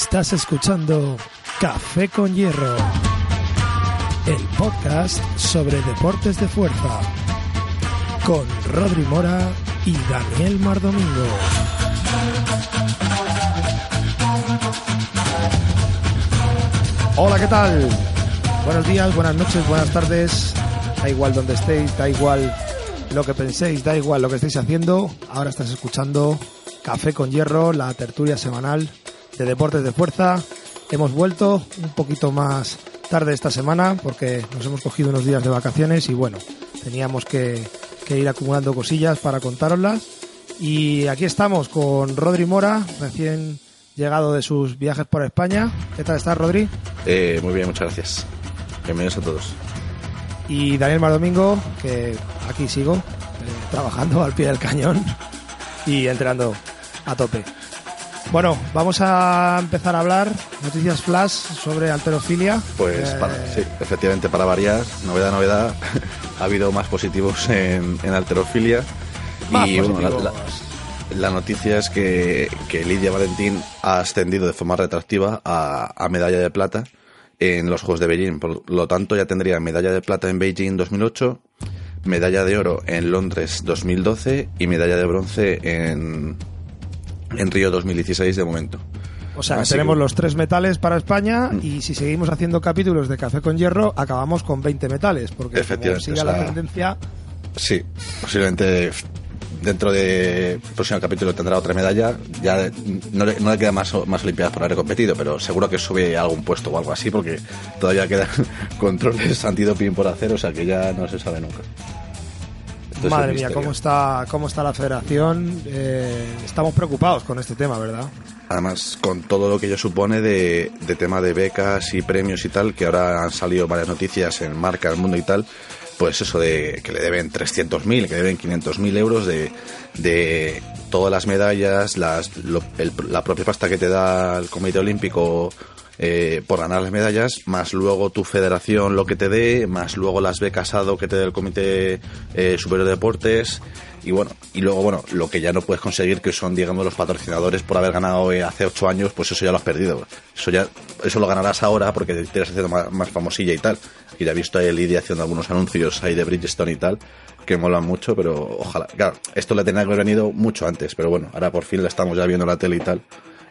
Estás escuchando Café con Hierro, el podcast sobre deportes de fuerza, con Rodri Mora y Daniel Mardomingo. Hola, ¿qué tal? Buenos días, buenas noches, buenas tardes. Da igual donde estéis, da igual lo que penséis, da igual lo que estéis haciendo. Ahora estás escuchando Café con Hierro, la tertulia semanal de deportes de fuerza. Hemos vuelto un poquito más tarde esta semana porque nos hemos cogido unos días de vacaciones y bueno, teníamos que, que ir acumulando cosillas para contároslas. Y aquí estamos con Rodri Mora, recién llegado de sus viajes por España. ¿Qué tal estás, Rodri? Eh, muy bien, muchas gracias. Bienvenidos a todos. Y Daniel Mardomingo, que aquí sigo, eh, trabajando al pie del cañón y entrenando a tope. Bueno, vamos a empezar a hablar noticias flash sobre alterofilia. Pues Eh, para, sí, efectivamente, para variar, novedad, novedad, ha habido más positivos en, en alterofilia. Más y bueno, la, positivos. la- la noticia es que, que Lidia Valentín ha ascendido de forma retroactiva a, a medalla de plata en los Juegos de Beijing. Por lo tanto, ya tendría medalla de plata en Beijing 2008, medalla de oro en Londres 2012 y medalla de bronce en, en Río 2016 de momento. O sea, Así tenemos que- los tres metales para España y si seguimos haciendo capítulos de Café con Hierro, acabamos con 20 metales, porque como o la tendencia, Sí, posiblemente dentro de próximo capítulo tendrá otra medalla. Ya no le, no le queda más, más Olimpiadas por haber competido, pero seguro que sube a algún puesto o algo así, porque todavía quedan controles antidoping por hacer, o sea que ya no se sabe nunca. Madre mía, cómo está, cómo está la federación. Eh, estamos preocupados con este tema, ¿verdad? Además, con todo lo que ello supone de, de tema de becas y premios y tal, que ahora han salido varias noticias en Marca, El Mundo y tal, pues eso de que le deben 300.000, que deben 500.000 euros de, de todas las medallas, las, lo- el- la propia pasta que te da el Comité Olímpico eh, por ganar las medallas, más luego tu federación lo que te dé, más luego las becas ADO que te dé el Comité eh, Superior de Deportes, y bueno, y luego, bueno, lo que ya no puedes conseguir, que son, digamos, los patrocinadores por haber ganado eh, hace ocho años, pues eso ya lo has perdido. Eso ya, eso lo ganarás ahora porque te estás haciendo más, famosilla y tal. Y ya he visto a Lidia haciendo algunos anuncios ahí de Bridgestone y tal, que molan mucho, pero ojalá. Claro, esto le tenía que haber venido mucho antes, pero bueno, ahora por fin le estamos ya viendo en la tele y tal,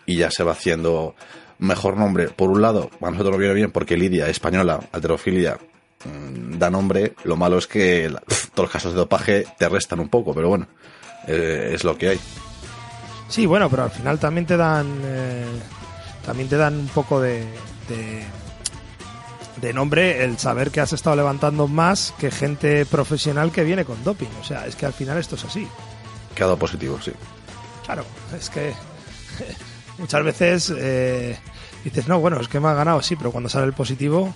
y ya se va haciendo mejor nombre. Por un lado, a nosotros nos viene bien porque Lidia, española, alterofilia, mm, da nombre. Lo malo es que todos los casos de dopaje te restan un poco, pero bueno, eh, es lo que hay. Sí, bueno, pero al final también te dan eh, también te dan un poco de, de de nombre el saber que has estado levantando más que gente profesional que viene con doping. O sea, es que al final esto es así. Que ha dado positivo, sí. Claro, es que muchas veces eh, dices, no, bueno, es que me ha ganado, sí, pero cuando sale el positivo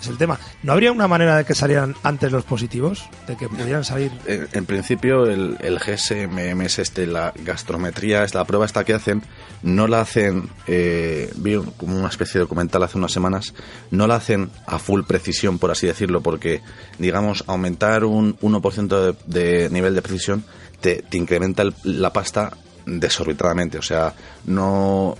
es el tema. ¿No habría una manera de que salieran antes los positivos? De que pudieran salir... En, principio, el, el GSMM es este, la gastrometría, es la prueba esta que hacen, no la hacen, eh, vi como una especie de documental hace unas semanas, no la hacen a full precisión, por así decirlo, porque, digamos, aumentar un 1% de, de nivel de precisión te, te incrementa el- la pasta desorbitadamente, o sea, no...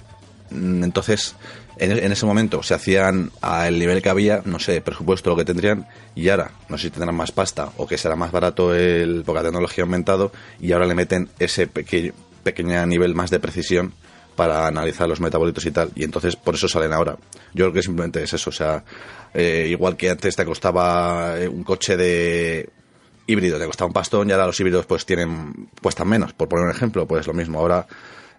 Entonces, en, ese momento se hacían al nivel que había, no sé, presupuesto lo que tendrían, y ahora no sé si tendrán más pasta o que será más barato el, porque la tecnología aumentado, y ahora le meten ese pequeño, pequeño nivel más de precisión para analizar los metabolitos y tal, y entonces por eso salen ahora. Yo creo que simplemente es eso, o sea, eh, igual que antes te costaba eh, un coche de híbrido, te costaba un pastón, y ahora los híbridos pues tienen, cuestan menos, por poner un ejemplo, pues lo mismo, ahora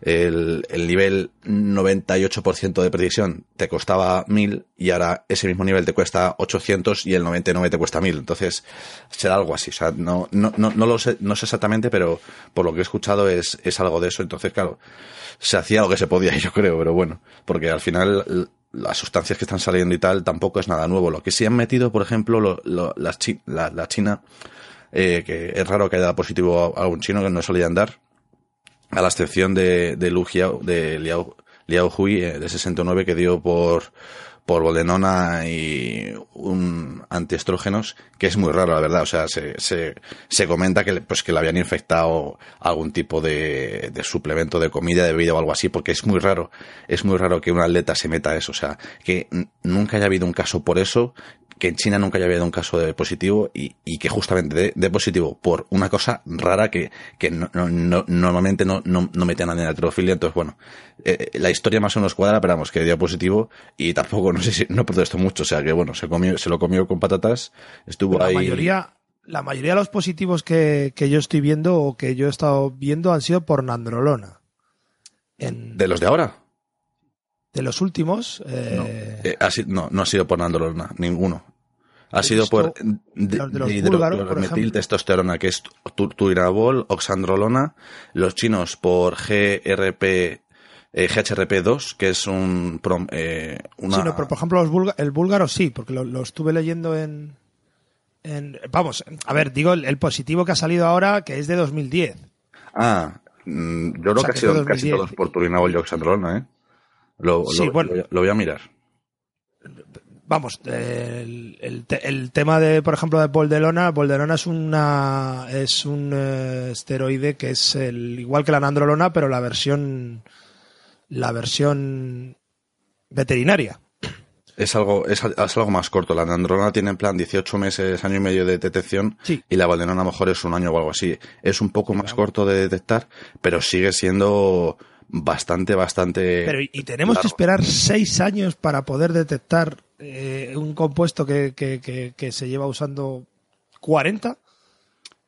el, el nivel 98% de precisión te costaba 1000 y ahora ese mismo nivel te cuesta 800 y el 99 te cuesta 1000. Entonces, será algo así. O sea, no, no, no, no lo sé, no sé exactamente, pero por lo que he escuchado es, es algo de eso. Entonces, claro, se hacía lo que se podía, yo creo, pero bueno, porque al final las sustancias que están saliendo y tal tampoco es nada nuevo. Lo que sí han metido, por ejemplo, lo, lo, la, la, China, eh, que es raro que haya positivo a algún chino que no solían dar, a la excepción de, de, Lu de Liao, Liao Hui, eh, de 69, que dio por, por boldenona y un antiestrógenos, que es muy raro, la verdad. O sea, se, se, se comenta que, pues, que le habían infectado algún tipo de, de, suplemento de comida, de bebida o algo así, porque es muy raro. Es muy raro que un atleta se meta eso. O sea, que nunca haya habido un caso por eso, que en China nunca haya habido un caso de positivo y, y que justamente de, positivo por una cosa rara que, que no, no, normalmente no, no, no mete a nadie en la heterofilia. Entonces, bueno, eh, la historia más o menos cuadra, pero vamos, que dio positivo y tampoco, no sé si, no protestó mucho. O sea, que bueno, se comió, se lo comió con patatas, estuvo la ahí. Mayoría, la mayoría de los positivos que, que yo estoy viendo o que yo he estado viendo han sido por nandrolona. En... ¿De los de ahora? De los últimos. Eh... No, eh, ha, no, no ha sido por nandrolona, ninguno ha sido por hidrometiltestosterona, que es turinabol, oxandrolona, los chinos por GRP eh, GHRP2, que es un eh, una... Sí, no, pero por ejemplo los el búlgaro sí, porque lo, estuve leyendo en, en, Vamos, a ver, digo el, positivo que ha salido ahora, que es de 2010. Ah, mm, yo creo que, ha sido casi todos por turinabol y oxandrolona, ¿eh? Lo, sí, bueno, lo voy a mirar vamos, el, el, tema de, por ejemplo, de Boldelona, Boldelona es una es un eh, esteroide que es el igual que la nandrolona, pero la versión la versión veterinaria. Es algo, es, algo más corto. La nandrolona tiene en plan 18 meses, año y medio de detección y la boldenona a lo mejor es un año o algo así. Es un poco más corto de detectar, pero sigue siendo bastante, bastante. Pero, ¿y tenemos que esperar seis años para poder detectar eh, un compuesto que, que, que, se lleva usando 40?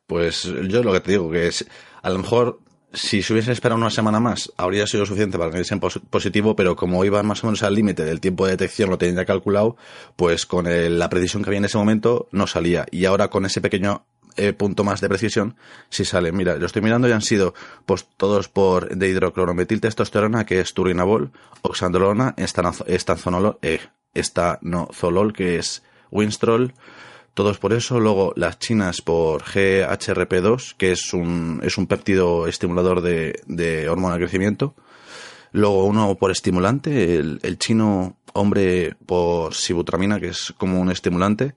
Pues yo lo que te digo, que es, a lo mejor si se hubiese esperado una semana más, habría sido suficiente para que diese positivo, pero como iba más o menos al límite del tiempo de detección, lo tenía calculado, pues con la precisión que había en ese momento no salía. Y ahora con ese pequeño eh, punto más de precisión, si sale. Mira, lo estoy mirando y han sido pues todos por de hidroclorometiltestosterona, que es turinabol, oxandrolona, estanzolol, eh, estanozolol, que es Winstrol, todos por eso. Luego las chinas por GHRP2, que es un, es un péptido estimulador de, de hormona de crecimiento. Luego uno por estimulante, el, el chino hombre por sibutramina, que es como un estimulante.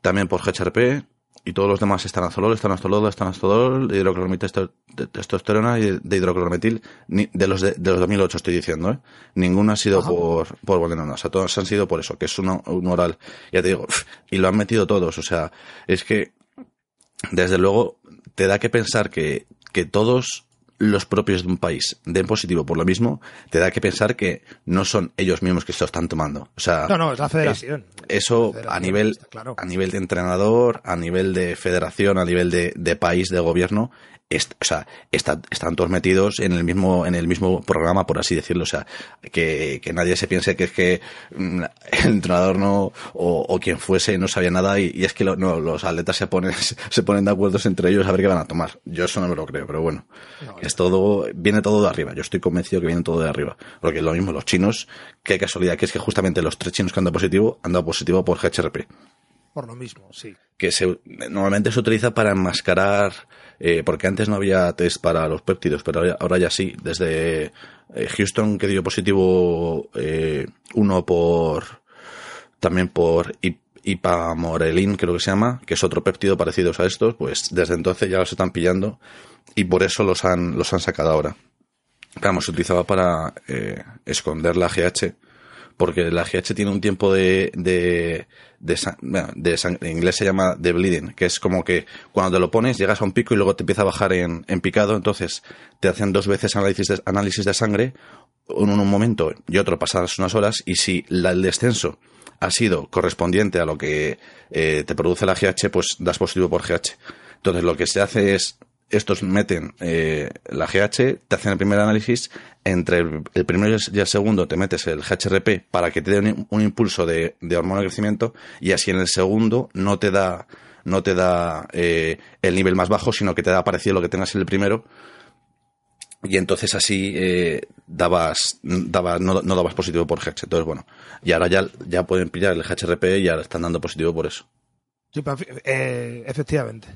También por GHRP, y todos los demás están estanazolol, estanazolol, estanazolol, de hidroclorometil, testosterona y de hidroclorometil, de los de, los 2008 estoy diciendo, ¿eh? Ninguno ha sido por, por o sea, todos han sido por eso, que es un, un oral, ya te digo, y lo han metido todos, o sea, es que, desde luego, te da que pensar que, que todos los propios de un país den positivo por lo mismo, te da que pensar que no son ellos mismos que se lo están tomando. O sea, no, no, es la federación. eso a nivel, a nivel de entrenador, a nivel de federación, a nivel de, de país, de gobierno, o sea, están todos metidos en el mismo, en el mismo programa, por así decirlo. O sea, que, que nadie se piense que es que mm, el entrenador no, o, o quien fuese, no sabía nada y, y es que lo, no, los atletas se ponen, se ponen de acuerdo entre ellos a ver qué van a tomar. Yo eso no me lo creo, pero bueno. es todo, viene todo de arriba. Yo estoy convencido que viene todo de arriba. Porque es lo mismo, los chinos, qué casualidad, que es que justamente los tres chinos que han dado positivo, han dado positivo por GHRP. Por lo mismo, sí. Que se, normalmente se utiliza para enmascarar, eh, porque antes no había test para los péptidos, pero ahora ya sí. Desde eh, Houston, que dio positivo eh, uno por, también por Ipamorelin, creo que se llama, que es otro péptido parecido a estos, pues desde entonces ya los están pillando y por eso los han, los han sacado ahora. Vamos, se utilizaba para eh, esconder la GH porque la GH tiene un tiempo de, de, de, de en inglés se llama de bleeding, que es como que cuando te lo pones llegas a un pico y luego te empieza a bajar en, en picado, entonces te hacen dos veces análisis de, análisis de sangre, uno en un momento y otro pasadas unas horas, y si la, el descenso ha sido correspondiente a lo que eh, te produce la GH, pues das positivo por GH. Entonces lo que se hace es estos meten eh, la GH, te hacen el primer análisis, entre el, primero y el segundo te metes el GHRP para que te dé un, impulso de, hormona de crecimiento y así en el segundo no te da no te da eh, el nivel más bajo, sino que te da parecido lo que tengas en el primero. Y entonces así eh, dabas, dabas no, dabas positivo por GH. Entonces, bueno, y ahora ya, ya pueden pillar el GHRP y ahora están dando positivo por eso. Sí, efectivamente.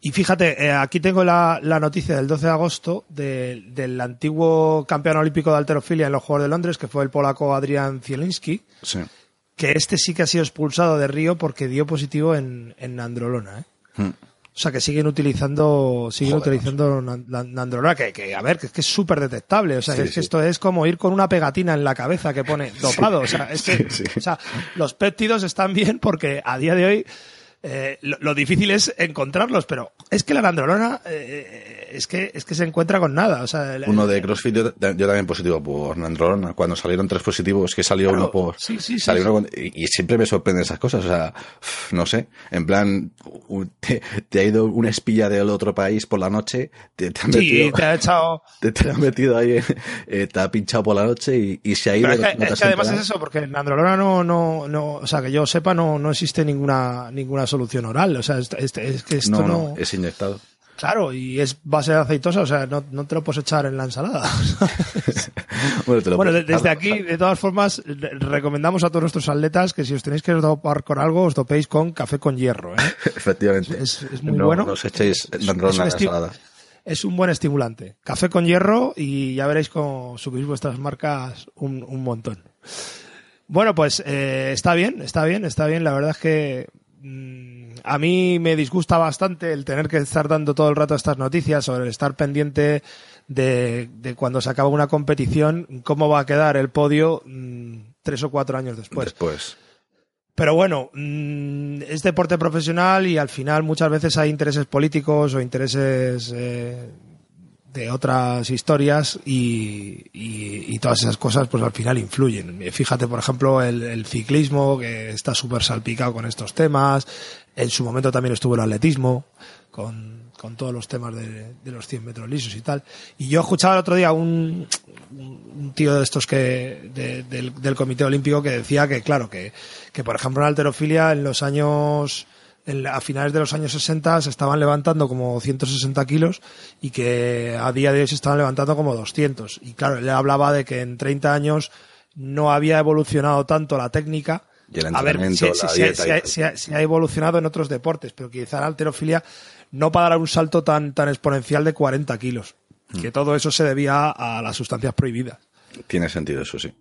Y fíjate, eh, aquí tengo la, noticia del 12 de agosto del antiguo campeón olímpico de alterofilia en los Juegos de Londres, que fue el polaco Adrian Zielinski. Que este sí que ha sido expulsado de Río porque dio positivo en, androlona. ¿eh? Hmm. O sea, que siguen utilizando, siguen utilizando Nandrolona, que, que, a ver, que es que es súper detectable. O sea, es que esto es como ir con una pegatina en la cabeza que pone dopado. O sea, es que, o sea, los péptidos están bien porque a día de hoy eh, lo, difícil es encontrarlos, pero es que la nandrolona eh, es que es que se encuentra con nada. O sea, uno de CrossFit, yo, también positivo por nandrolona. Cuando salieron tres positivos, que salió uno por. Sí, sí, y, siempre me sorprenden esas cosas. O sea, no sé. En plan, te, ha ido una espilla del otro país por la noche, te, te metido. te ha echado. Te, ha metido ahí, eh, te ha pinchado por la noche y, se ha ido. es que, además es eso, porque nandrolona no, no, no, o sea, que yo sepa, no, no existe ninguna, ninguna solución oral. O sea, es, que esto no, Es inyectado. Claro, y es base de aceitosa, o sea, no, te lo puedes echar en la ensalada. bueno, desde aquí, de todas formas, recomendamos a todos nuestros atletas que si os tenéis que dopar con algo, os dopéis con café con hierro. ¿eh? Efectivamente. Es, muy bueno. os echéis es, en la ensalada. Es un buen estimulante. Café con hierro y ya veréis cómo subís vuestras marcas un, montón. Bueno, pues eh, está bien, está bien, está bien. La verdad es que a mí me disgusta bastante el tener que estar dando todo el rato estas noticias sobre el estar pendiente de, cuando se acaba una competición, cómo va a quedar el podio mm, tres o cuatro años después. Después. Pero bueno, mm, es deporte profesional y al final muchas veces hay intereses políticos o intereses eh, de otras historias y, y, todas esas cosas pues al final influyen. Fíjate, por ejemplo, el, ciclismo que está súper salpicado con estos temas. En su momento también estuvo el atletismo con, con todos los temas de, de, los 100 metros lisos y tal. Y yo escuchaba el otro día un, un tío de estos que del, del Comité Olímpico que decía que, claro, que, que por ejemplo en alterofilia en los años a finales de los años 60 se estaban levantando como 160 kilos y que a día de hoy se estaban levantando como 200. Y claro, él hablaba de que en 30 años no había evolucionado tanto la técnica. a ver si, si, ha, evolucionado en otros deportes, pero quizá la alterofilia no para dar un salto tan, tan exponencial de 40 kilos. Mm. Que todo eso se debía a las sustancias prohibidas. Tiene sentido eso, sí.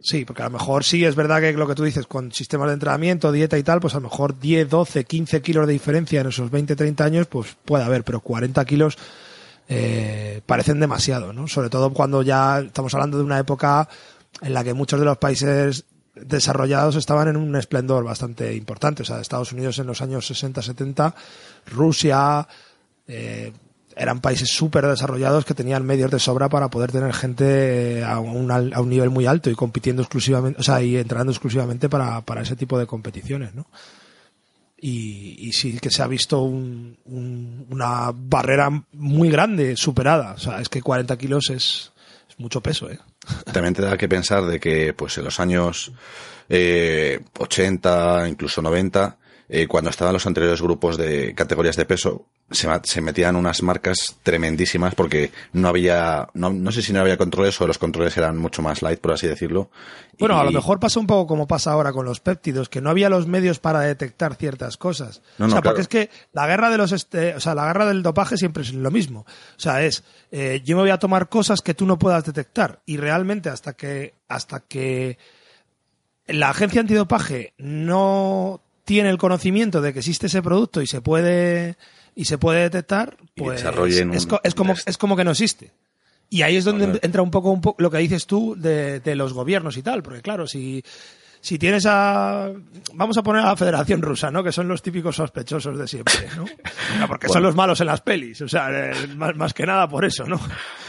Sí, porque a lo mejor sí es verdad que lo que tú dices con sistemas de entrenamiento, dieta y tal, pues a lo mejor 10, 12, 15 kilos de diferencia en esos 20, 30 años, pues puede haber, pero 40 kilos eh, parecen demasiado, ¿no? Sobre todo cuando ya estamos hablando de una época en la que muchos de los países desarrollados estaban en un esplendor bastante importante. O sea, Estados Unidos en los años 60, 70, Rusia, eh, eran países súper desarrollados que tenían medios de sobra para poder tener gente a un, a un, nivel muy alto y compitiendo exclusivamente, o sea, y entrenando exclusivamente para, para ese tipo de competiciones, ¿no? Y, y sí que se ha visto un, una barrera muy grande superada. O sea, es que 40 kilos es, mucho peso, ¿eh? También te da que pensar de que, pues, en los años eh, 80, incluso 90, eh, cuando estaban los anteriores grupos de categorías de peso, se, se, metían unas marcas tremendísimas porque no había, no, no, sé si no había controles o los controles eran mucho más light, por así decirlo. Bueno, a lo mejor pasa un poco como pasa ahora con los péptidos, que no había los medios para detectar ciertas cosas. o sea, porque es que la guerra de los, este, o sea, la guerra del dopaje siempre es lo mismo. O sea, es, eh, yo me voy a tomar cosas que tú no puedas detectar y realmente hasta que, hasta que la agencia antidopaje no tiene el conocimiento de que existe ese producto y se puede y se puede detectar, pues es, como es como que no existe. Y ahí es donde entra un poco, un poco lo que dices tú de, los gobiernos y tal, porque claro, si si tienes a vamos a poner a la Federación Rusa, ¿no? Que son los típicos sospechosos de siempre, ¿no? Porque son los malos en las pelis, o sea, eh, más, más, que nada por eso, ¿no?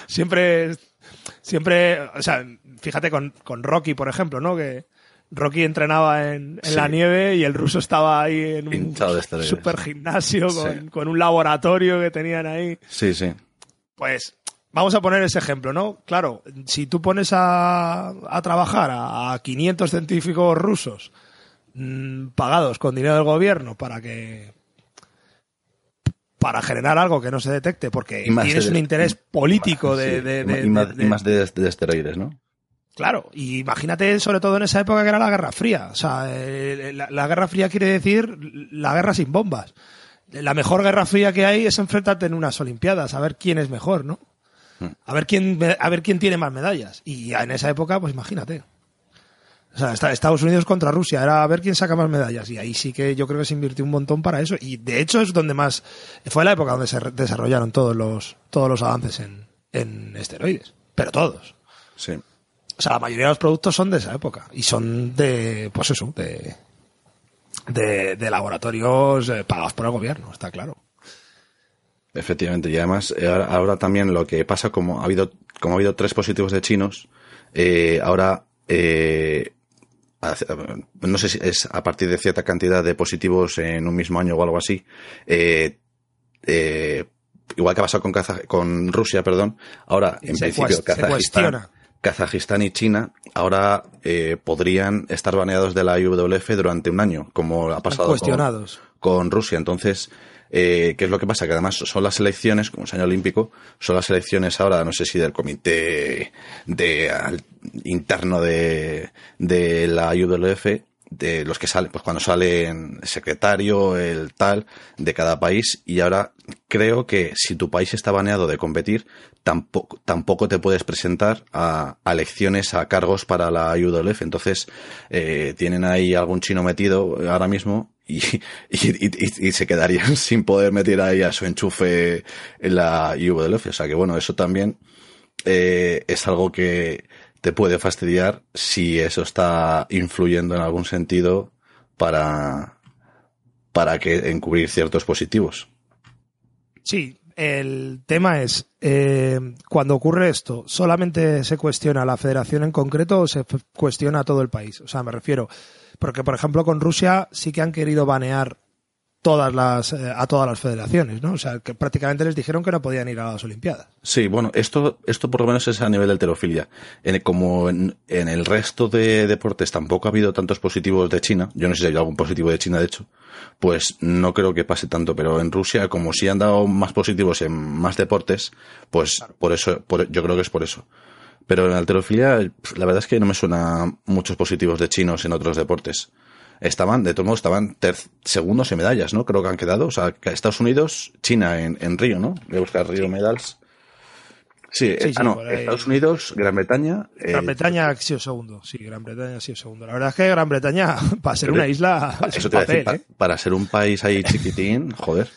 Siempre siempre, o sea, fíjate con, con Rocky, por ejemplo, ¿no? Que Rocky entrenaba en, la nieve y el ruso estaba ahí en un super gimnasio con, un laboratorio que tenían ahí. Sí, sí. Pues vamos a poner ese ejemplo, ¿no? Claro, si tú pones a, trabajar a, 500 científicos rusos mm, pagados con dinero del gobierno para que para generar algo que no se detecte porque tienes un interés político de, y, más, de, esteroides, ¿no? Claro, y imagínate sobre todo en esa época que era la Guerra Fría. O sea, eh, la, Guerra Fría quiere decir la guerra sin bombas. La mejor Guerra Fría que hay es enfrentarte en unas Olimpiadas, a ver quién es mejor, ¿no? Hmm. A ver quién, a ver quién tiene más medallas. Y en esa época, pues imagínate. O sea, Estados Unidos contra Rusia, era a ver quién saca más medallas. Y ahí sí que yo creo que se invirtió un montón para eso. Y de hecho es donde más, fue la época donde se desarrollaron todos los, todos los avances en, en esteroides. Pero todos. Sí. O sea, la mayoría de los productos son de esa época. Y son de, pues eso, de, de, laboratorios eh, pagados por el gobierno, está claro. Efectivamente, y además eh, ahora, también lo que pasa, como ha habido, como ha habido tres positivos de chinos, eh, ahora eh, no sé si es a partir de cierta cantidad de positivos en un mismo año o algo así, eh, eh, igual que ha pasado con, con Rusia, perdón, ahora en principio Kazajistán, y China ahora podrían estar baneados de la IWF durante un año, como ha pasado con, con Rusia. Entonces, eh, ¿Qué es lo que pasa? Que además son las elecciones, como es año olímpico, son las elecciones ahora, no sé si del comité de, interno de, de la IWF, de los que salen, pues cuando sale el secretario, el tal, de cada país, y ahora creo que si tu país está baneado de competir, tampoco, tampoco te puedes presentar a, elecciones, a cargos para la IWF. Entonces, eh, tienen ahí algún chino metido ahora mismo y, y, se quedarían sin poder meter ahí a su enchufe en la IWF. O sea que bueno, eso también eh, es algo que te puede fastidiar si eso está influyendo en algún sentido para, para que encubrir ciertos positivos. Sí, el tema es, eh, cuando ocurre esto, ¿solamente se cuestiona la federación en concreto o se cuestiona a todo el país? O sea, me refiero, porque por ejemplo con Rusia sí que han querido banear todas las eh, a todas las federaciones, ¿no? O sea, que prácticamente les dijeron que no podían ir a las Olimpiadas. Sí, bueno, esto esto por lo menos es a nivel de alterofilia. En, como en, el resto de deportes tampoco ha habido tantos positivos de China, yo no sé si hay algún positivo de China de hecho, pues no creo que pase tanto, pero en Rusia como si han dado más positivos en más deportes, pues por eso yo creo que es por eso. Pero en alterofilia la verdad es que no me suena muchos positivos de chinos en otros deportes estaban, de todos modos, estaban segundos en medallas, ¿no? Creo que han quedado. O sea, Estados Unidos, China en, en Río, ¿no? Voy a buscar Río Medals. Sí, eh, ah, no, Estados Unidos, Gran Bretaña. Eh, Gran Bretaña ha sido segundo, sí, Gran Bretaña ha sido segundo. La verdad es que Gran Bretaña, para ser una isla. Eso te papel, decir, ¿eh? para, ser un país ahí chiquitín, joder.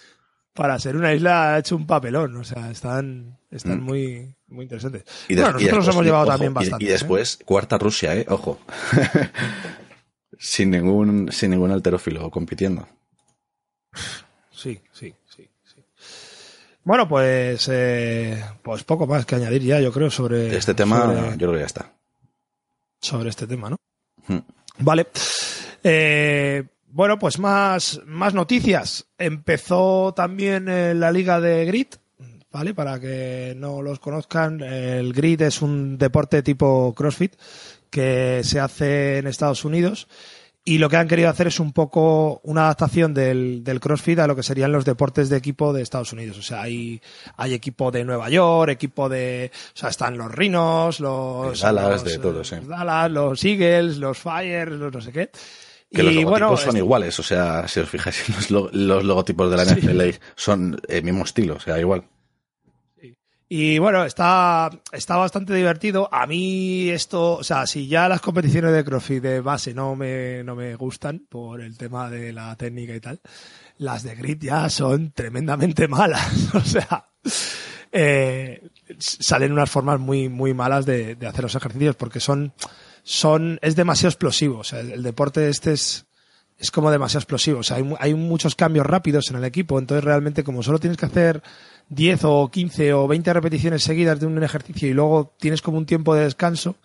Para ser una isla ha hecho un papelón, o sea, están, están mm. muy, muy interesantes. Y bueno, nosotros nos hemos llevado también bastante. Y, después, cuarta Rusia, ¿eh? Ojo. sin ningún, sin ningún alterófilo compitiendo. Sí, sí, sí. sí. Bueno, pues, eh, pues poco más que añadir ya, yo creo, sobre. Este tema, yo creo que ya está. Sobre este tema, ¿no? Hmm. Vale. Eh, bueno, pues más, más noticias. Empezó también eh, la liga de Grit, ¿vale? Para que no los conozcan, el Grit es un deporte tipo CrossFit que se hace en Estados Unidos y lo que han querido hacer es un poco una adaptación del, del, CrossFit a lo que serían los deportes de equipo de Estados Unidos. O sea, hay, hay equipo de Nueva York, equipo de, o sea, están los Rhinos, los Dallas, de todos, los Dallas, los Eagles, los Fires, los no sé qué. Que y los logotipos bueno, son iguales, o sea, si os fijáis, los, los logotipos de la NFL son el mismo estilo, o sea, igual. Y bueno, está, está bastante divertido. A mí esto, o sea, si ya las competiciones de CrossFit de base no me, no me gustan por el tema de la técnica y tal, las de Grit ya son tremendamente malas. o sea, eh, salen unas formas muy, muy malas de, de, hacer los ejercicios porque son, son, es demasiado explosivo. O sea, el deporte este es, es como demasiado explosivo. O sea, hay, muchos cambios rápidos en el equipo, entonces realmente como solo tienes que hacer 10 o 15 o 20 repeticiones seguidas de un ejercicio y luego tienes como un tiempo de descanso,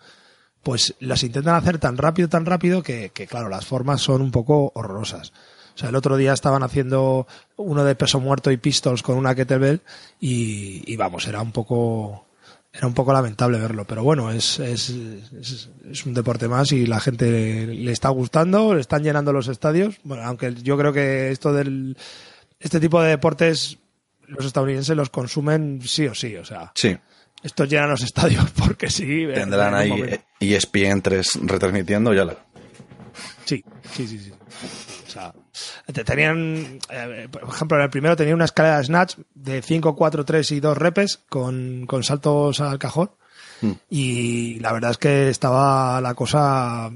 pues las intentan hacer tan rápido, tan rápido que, claro, las formas son un poco horrorosas. O sea, el otro día estaban haciendo uno de peso muerto y pistols con una kettlebell y vamos, era un poco, era un poco lamentable verlo, pero bueno, es, es, es, es, un deporte más y la gente le, está gustando, le están llenando los estadios. Bueno, aunque yo creo que esto del, este tipo de deportes, los estadounidenses los consumen sí o sí, o sea. Sí. Estos llenan los estadios porque sí. Tendrán ahí ESPN 3 retransmitiendo ya la. Sí, sí, sí, sí. O sea, te tenían, eh, por ejemplo, en el primero tenía una escalera de snatch de 5, 4, 3 y 2 repes con, con saltos al cajón. Mm. Y la verdad es que estaba la cosa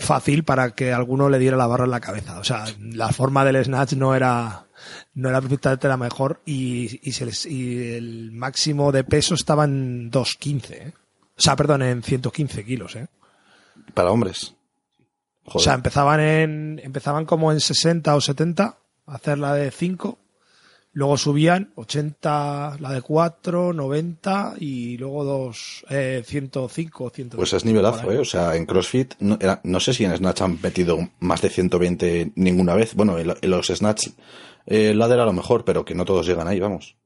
fácil para que alguno le diera la barra en la cabeza. O sea, la forma del snatch no era, no era perfectamente la mejor y, y, se les, y el máximo de peso estaba en 2.15. ¿eh? O sea, perdón, en 115 kilos. ¿eh? Para hombres. Joder. O sea, empezaban en, empezaban como en 60 o 70 a hacer la de 5. Luego subían 80, la de 4, 90 y luego dos, eh, 105, 105. Pues es nivelazo, ¿eh? O sea, en CrossFit, no, era, no sé si en Snatch han metido más de 120 ninguna vez. Bueno, en, en los Snatch eh, ladder a lo mejor, pero que no todos llegan ahí, vamos.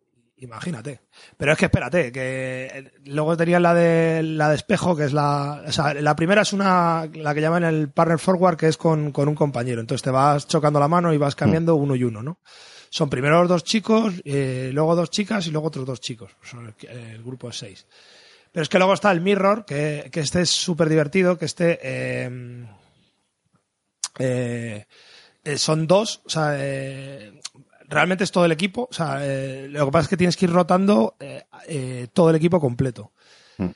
Imagínate. Pero es que espérate, que luego tenías la de la de espejo, que es la. O sea, la primera es una. la que llaman el partner forward, que es con, con un compañero. Entonces te vas chocando la mano y vas cambiando mm. uno y uno, ¿no? Son primero los dos chicos, eh, luego dos chicas y luego otros dos chicos. Son el, el, grupo de seis. Pero es que luego está el mirror, que, que este es súper divertido, que este. Eh, eh, son dos, o sea, eh, realmente es todo el equipo. O sea, eh, lo que pasa es que tienes que ir rotando eh, eh, todo el equipo completo. Mm.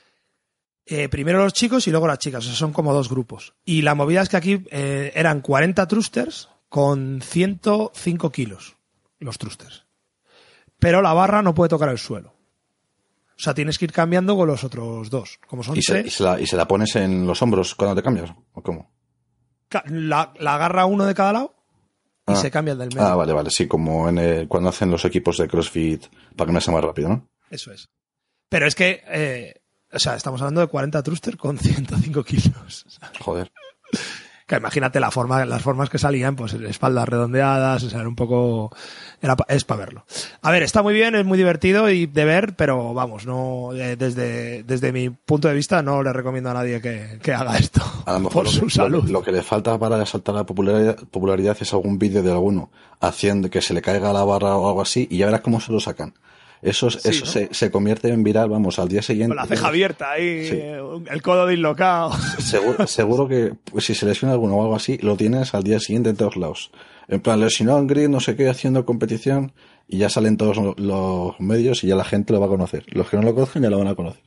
primero los chicos y luego las chicas. O sea, son como dos grupos. Y la movida es que aquí eran 40 thrusters con 105 kilos. Los thrusters. Pero la barra no puede tocar el suelo. O sea, tienes que ir cambiando con los otros dos. Como son ¿Y, se, y, se la, ¿Y, se, la, pones en los hombros cuando te cambias? ¿O cómo? La, la agarra uno de cada lado y ah. se cambia el del medio. Ah, vale, vale, sí, como en el, cuando hacen los equipos de CrossFit para que no sea más rápido, ¿no? Eso es. Pero es que, eh, o sea, estamos hablando de 40 thruster con 105 kilos. Joder. Que imagínate la forma, las formas que salían, pues espaldas redondeadas, o sea, era un poco, era, es para verlo. A ver, está muy bien, es muy divertido y de ver, pero vamos, no, eh, desde, desde mi punto de vista no le recomiendo a nadie que, que haga esto. A lo mejor por lo, su salud. Lo, lo, que le falta para saltar la popularidad, popularidad es algún vídeo de alguno haciendo que se le caiga la barra o algo así y ya verás cómo se lo sacan. Eso, sí, eso ¿no? se, se, convierte en viral, vamos, al día siguiente. Con la ceja abierta ahí, sí. el codo dislocado. Seguro, seguro que pues, si se lesiona alguno o algo así, lo tienes al día siguiente en todos lados. En plan, lesionado en grid, no sé qué, haciendo competición, y ya salen todos los medios y ya la gente lo va a conocer. Los que no lo conocen ya lo van a conocer.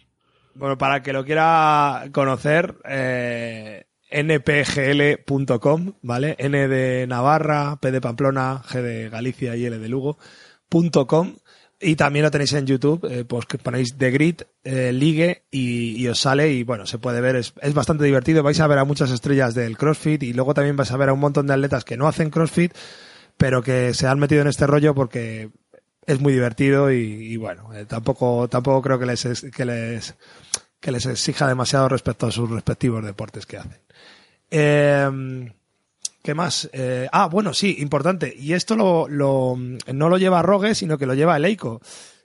Bueno, para el que lo quiera conocer, eh, npgl.com, ¿vale? N de Navarra, P de Pamplona, G de Galicia y L de Lugo, punto com. Y también lo tenéis en YouTube, eh, pues que ponéis The Grid, eh, Ligue y, os sale y bueno, se puede ver, es, es, bastante divertido. Vais a ver a muchas estrellas del CrossFit y luego también vais a ver a un montón de atletas que no hacen CrossFit, pero que se han metido en este rollo porque es muy divertido y, y bueno, eh, tampoco, tampoco creo que les, que les, que les exija demasiado respecto a sus respectivos deportes que hacen. ¿Qué más? Eh, ah, bueno, sí, importante. Y esto lo, lo, no lo lleva Rogue, sino que lo lleva Leico.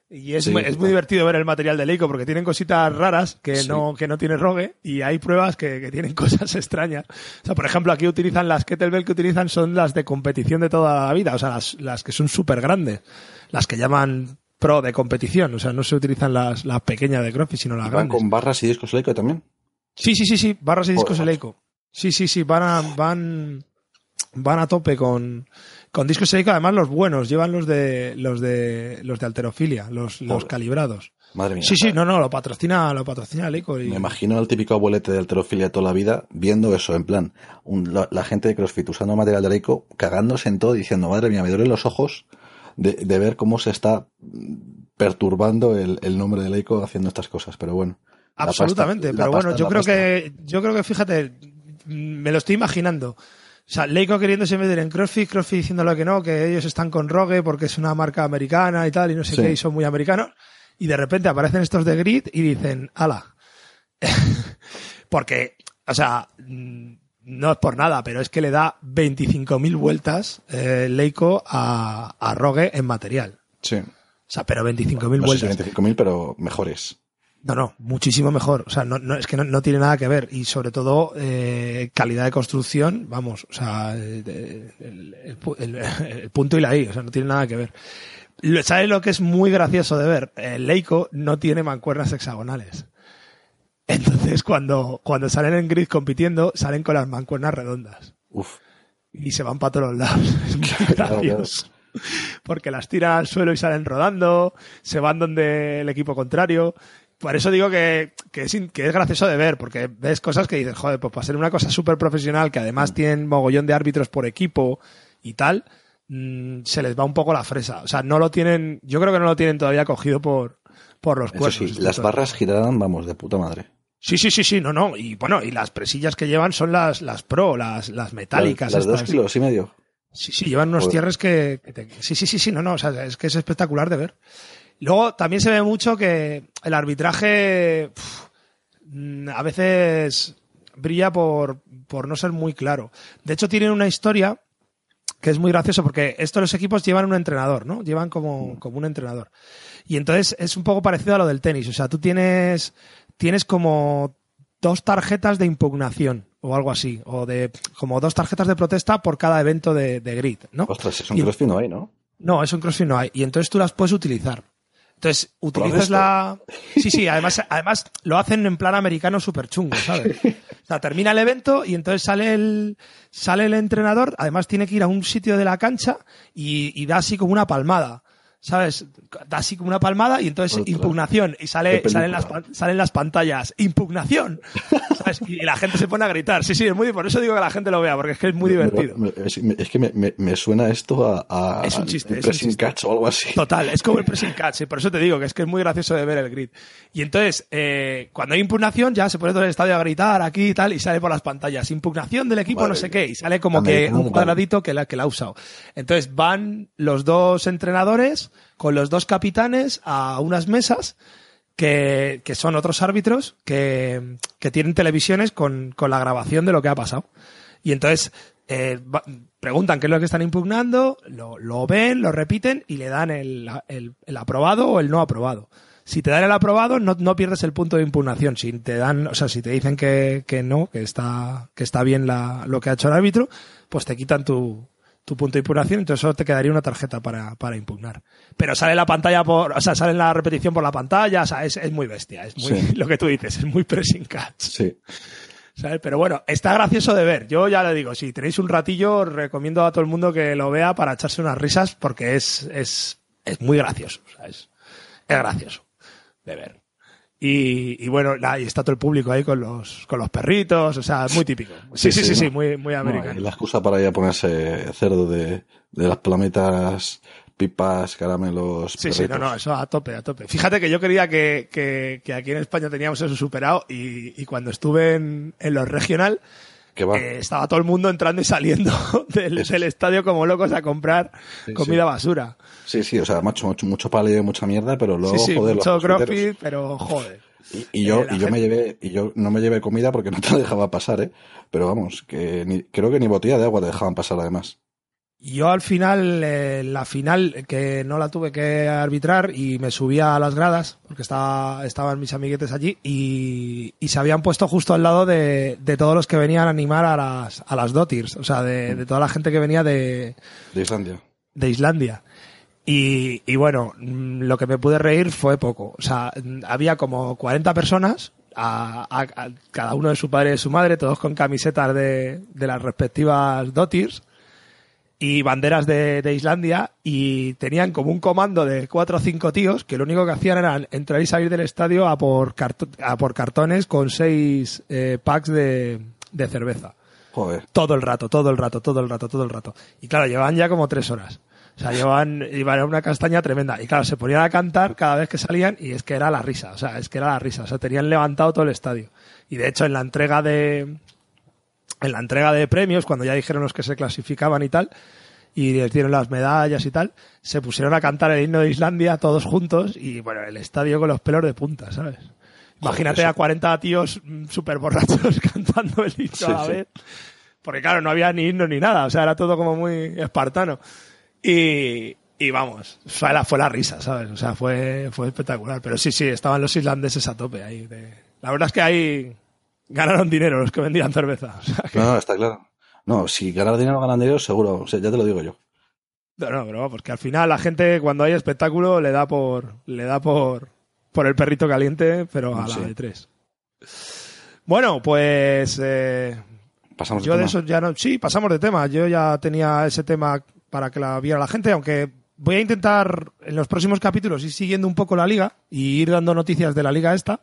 Y es, sí, muy, es muy divertido ver el material de Leico porque tienen cositas raras que sí. no, que no tiene Rogue y hay pruebas que, que, tienen cosas extrañas. O sea, por ejemplo, aquí utilizan las kettlebell que utilizan son las de competición de toda la vida, o sea, las, las que son súper grandes, las que llaman pro de competición, o sea, no se utilizan las, las pequeñas de CrossFit, sino las ¿Van grandes. con barras y discos Leico también? Sí, sí, sí, sí, barras y discos Leico. Sí, sí, sí, van a, van, van a tope con, con discos Seiko, además los buenos, llevan los de los de los de alterofilia, los, los calibrados. Madre mía. Sí, sí, no, no, lo patrocina, lo patrocina Leico. Y... Me imagino al típico abuelete de alterofilia toda la vida viendo eso, en plan, un, la, la, gente de CrossFit usando material de Leico, cagándose en todo, diciendo, madre mía, me duelen los ojos de, de ver cómo se está perturbando el, el nombre de Leico haciendo estas cosas, pero bueno. Absolutamente, pasta, pero bueno, yo creo pasta. que, yo creo que fíjate, me lo estoy imaginando. O sea, Leico queriéndose meter en CrossFit, CrossFit diciéndole que no, que ellos están con Rogue porque es una marca americana y tal, y no sé sí. qué, y son muy americanos. Y de repente aparecen estos de Grid y dicen, ala. porque o sea, mm, no es por nada, pero es que le da 25.000 vueltas eh, Leico a, a Rogue en material. Sí. O sea, pero 25.000 No vueltas. si 25.000, pero mejores. No, no, muchísimo mejor. O sea, no, no, es que no, no tiene nada que ver. Y sobre todo, eh, calidad de construcción, vamos, o sea, el, el- el el- punto y la I, o sea, no tiene nada que ver. ¿Sabes lo que es muy gracioso de ver? El Leico no tiene mancuernas hexagonales. Entonces, cuando, cuando salen en grid compitiendo, salen con las mancuernas redondas. Uf. Y se van para todos los lados. Es muy Claro, gracioso. Porque las tiran al suelo y salen rodando, se van donde el equipo contrario. Por eso digo que, que, es, que es gracioso de ver, porque ves cosas que dices, joder, pues para ser una cosa súper profesional, que además tienen mogollón de árbitros por equipo y tal, mm, se les va un poco la fresa. O sea, no lo tienen, yo creo que no lo tienen todavía cogido por, por los Eso cuernos. sí, Esto las barras girarán, vamos, de puta madre. Sí, sí, sí, sí, no, no. Y bueno, y las presillas que llevan son las, las pro, las, las metálicas. Las, las dos kilos y medio. Sí, sí, llevan unos Joder. cierres que, que te- Sí, sí, sí, sí, no, no, o sea, es que es espectacular de ver. Luego también se ve mucho que el arbitraje mm, a veces brilla por, por no ser muy claro. De hecho, tienen una historia que es muy gracioso porque estos los equipos llevan un entrenador, ¿no? Llevan como, como un entrenador. Y entonces es un poco parecido a lo del tenis. O sea, tú tienes, tienes como dos tarjetas de impugnación o algo así, o de como dos tarjetas de protesta por cada evento de, de grid, ¿no? Ostras, es un crossfit no hay, ¿no? No, eso en CrossFit no hay. Y entonces tú las puedes utilizar. Entonces, utilizas la... Sí, sí, además, además lo hacen en plan americano súper chungo, ¿sabes? O sea, termina el evento y entonces sale el, sale el entrenador, además tiene que ir a un sitio de la cancha y, y da así como una palmada. ¿Sabes? Da así como una palmada y entonces impugnación. Y sale, salen, las, salen las pantallas. Impugnación. ¿Sabes? Y la gente se pone a gritar. Sí, sí, es muy, por eso digo que la gente lo vea, porque es que es muy divertido. Es, es que me, me- me suena esto a, a Es un chiste, es un pressing chiste. catch o algo así. Total, es como el pressing catch, y por eso te digo que es que es muy gracioso de ver el grid. Y entonces, eh, cuando hay impugnación, ya se pone todo el estadio a gritar aquí y tal, y sale por las pantallas. Impugnación del equipo Madre no sé qué, y sale como que un cuadradito que la, que la ha usado. Entonces van los dos entrenadores con los dos capitanes a unas mesas que, que son otros árbitros que, que tienen televisiones con, con la grabación de lo que ha pasado. Y entonces eh, preguntan qué es lo que están impugnando, lo, lo ven, lo repiten y le dan el, el- el aprobado o el no aprobado. Si te dan el aprobado, no, no pierdes el punto de impugnación. Si te dan, o sea, si te dicen que, que no, que está, que está bien la, lo que ha hecho el árbitro, pues te quitan tu, tu punto de impugnación, entonces solo te quedaría una tarjeta para, para impugnar. Pero sale la pantalla por, o sea, sale la repetición por la pantalla, o sea, es, es muy bestia, es muy, Sí. lo que tú dices, es muy pressing catch. Sí. ¿sabes? Pero bueno, está gracioso de ver. Yo ya le digo, si tenéis un ratillo, os recomiendo a todo el mundo que lo vea para echarse unas risas porque es, es, es muy gracioso. o sea, es, es gracioso de ver. Y, y bueno, la- y está todo el público ahí con los, con los perritos, o sea, muy típico. Sí, sí, sí, sí, no. muy, muy No, americano. y la excusa para ir a ponerse cerdo de, de las palomitas, pipas, caramelos. Sí, sí, no, perritos. no, eso a tope, a tope. Fíjate que yo quería que, que, que aquí en España teníamos eso superado y, y cuando estuve en, en los regional, Que va. eh, estaba todo el mundo entrando y saliendo del, estadio como locos a comprar Sí, comida sí. basura. Sí, sí, o sea, macho, mucho, mucho paleo y mucha mierda, pero luego, sí, joder, mucho crossfit, pero joder. Y, y yo, Eh, y yo me llevé, y yo no me llevé comida porque no te la dejaba pasar, eh. Pero vamos, que ni, creo que ni botella de agua te dejaban pasar además. Yo al final, eh, la final, que no la tuve que arbitrar y me subía a las gradas, porque estaba, estaban mis amiguetes allí, y, y se habían puesto justo al lado de, de todos los que venían a animar a las, a las Dotirs, o sea, de, de toda la gente que venía de, De Islandia. de Islandia. Y, y bueno, lo que me pude reír fue poco. O sea, había como 40 personas, a, a- a cada uno de su padre y de su madre, todos con camisetas de, de las respectivas Dotirs y banderas de, de Islandia y tenían como un comando de cuatro o cinco tíos que lo único que hacían era entrar y salir del estadio a por, carto- a por cartones con seis eh, packs de, de cerveza. Joder. Todo el rato, todo el rato, todo el rato, todo el rato. Y claro, llevaban ya como tres horas. O sea, llevaban, iban a una castaña tremenda. Y claro, se ponían a cantar cada vez que salían y es que era la risa. O sea, es que era la risa. O sea, tenían levantado todo el estadio. Y de hecho, en la entrega de, en la entrega de premios, cuando ya dijeron los que se clasificaban y tal, y les dieron las medallas y tal, se pusieron a cantar el himno de Islandia todos juntos y bueno, el estadio con los pelos de punta, ¿sabes? Imagínate a 40 tíos súper borrachos cantando el himno a la vez. Porque claro, no había ni himno ni nada, o sea, era todo como muy espartano. Y, y vamos, fue la, fue la risa, ¿sabes? O sea, fue, fue espectacular. Pero sí, sí, estaban los islandeses a tope ahí. La verdad es que ahí ganaron dinero los que vendían cerveza. No, está claro. No, si ganar dinero ganan dinero, seguro. O sea, ya te lo digo yo. No, no, pero porque al final la gente cuando hay espectáculo le da por, le da por, por el perrito caliente, pero a la de tres. Bueno, pues eh, pasamos yo de, eso ya no, sí, pasamos de tema. Yo ya tenía ese tema para que la viera la gente, aunque voy a intentar en los próximos capítulos ir siguiendo un poco la liga y ir dando noticias de la liga esta,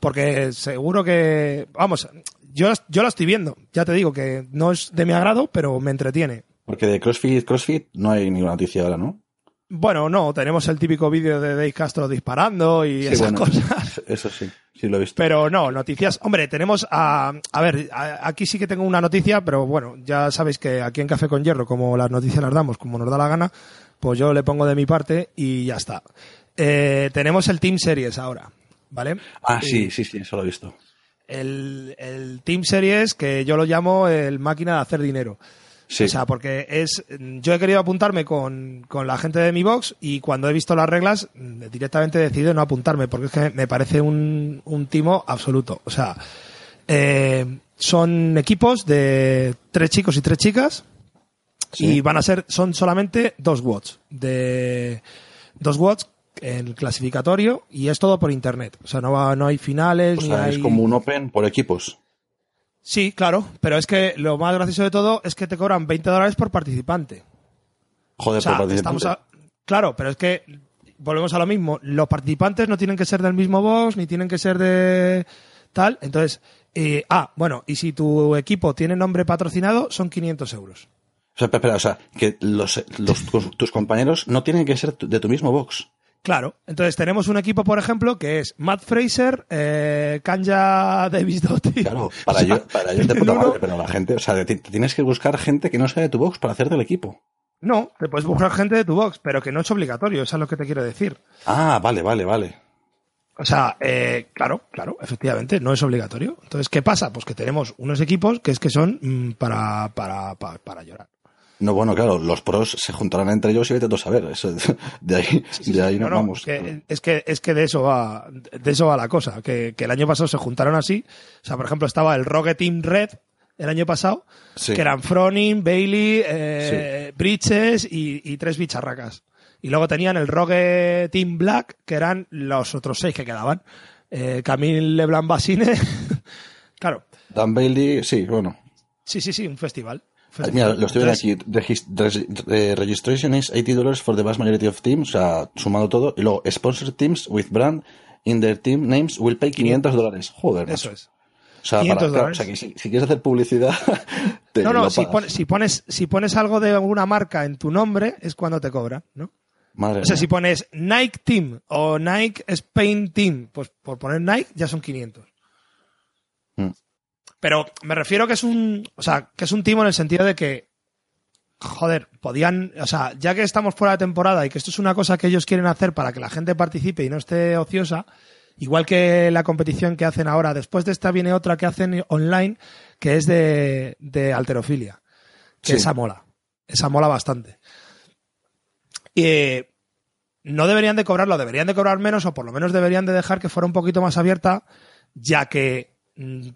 porque seguro que, vamos, yo, yo la estoy viendo, ya te digo que no es de mi agrado, pero me entretiene. Porque de CrossFit, CrossFit no hay ninguna noticia ahora, ¿no? Bueno, no, tenemos el típico vídeo de Dave Castro disparando y esas cosas. Eso sí, sí lo he visto. Pero no, noticias. Hombre, tenemos a. A ver, aquí sí que tengo una noticia, pero bueno, ya sabéis que aquí en Café con Hierro, como las noticias las damos, como nos da la gana, pues yo le pongo de mi parte y ya está. Eh, tenemos el Team Series ahora, ¿vale? Ah, sí, sí, sí, eso lo he visto. El, el Team Series, que yo lo llamo el máquina de hacer dinero. O sea, porque es. Yo he querido apuntarme con, con, la gente de mi box y cuando he visto las reglas, directamente he decidido no apuntarme, porque es que me parece un, un timo absoluto. O sea, eh, son equipos de tres chicos y tres chicas. Y van a ser, son solamente dos watts. De dos watts el clasificatorio y es todo por internet. O sea, no, va, no hay finales. O sea, es como un open por equipos. Sí, claro, pero es que lo más gracioso de todo es que te cobran 20 dólares por participante. Joder, por participante. Claro, pero es que volvemos a lo mismo. Los participantes no tienen que ser del mismo box, ni tienen que ser de tal. Entonces, eh, ah, bueno, y si tu equipo tiene nombre patrocinado, son 500 euros. O sea, espera, o sea, que los, tus compañeros no tienen que ser de tu mismo box. Claro, entonces tenemos un equipo, por ejemplo, que es Matt Fraser, eh, Kanja Davis Doty. Claro, para ello, para ello te puta madre, pero la gente, o sea, tienes que buscar gente que no sea de tu box para hacerte el equipo. No, te puedes buscar gente de tu box, pero que no es obligatorio, eso es lo que te quiero decir. Ah, vale, vale, vale. O sea, eh, claro, claro, efectivamente, no es obligatorio. Entonces, ¿qué pasa? Pues que tenemos unos equipos que es que son mm, para, para, para, para llorar. No, bueno, claro, los pros se juntarán entre ellos y vete a saber. Eso, de ahí, de ahí nos vamos. es, que, es que de eso va, de eso va la cosa. Que, que, el año pasado se juntaron así. O sea, por ejemplo, estaba el Rogue Team Red el año pasado, que eran Froning, Bailey, eh, Bridges y, y, tres bicharracas. Y luego tenían el Rogue Team Black, que eran los otros seis que quedaban. Eh, Camille Leblanc Basine. claro. Dan Bailey, sí, bueno. Sí, sí, sí, un festival. Mira, lo estoy viendo aquí. registration is 80 dollars for the vast majority of teams, o sea, sumado todo. Y luego, sponsor teams with brand in their team names will pay 500 dólares. Joder, Eso es. O sea, o sea que si, quieres hacer publicidad, te No, no, si, si, pones, si pones algo de alguna marca en tu nombre, es cuando te cobran, ¿no? Madre o sea, si pones Nike Team o Nike Spain Team, pues por poner Nike ya son 500. Pero me refiero que es un, o sea, que es un timo en el sentido de que, joder, podían, o sea, ya que estamos fuera de temporada y que esto es una cosa que ellos quieren hacer para que la gente participe y no esté ociosa, igual que la competición que hacen ahora, después de esta viene otra que hacen online, que es de, de alterofilia, que esa mola, esa mola bastante. Y no deberían de cobrarlo, deberían de cobrar menos o por lo menos deberían de dejar que fuera un poquito más abierta, ya que mm,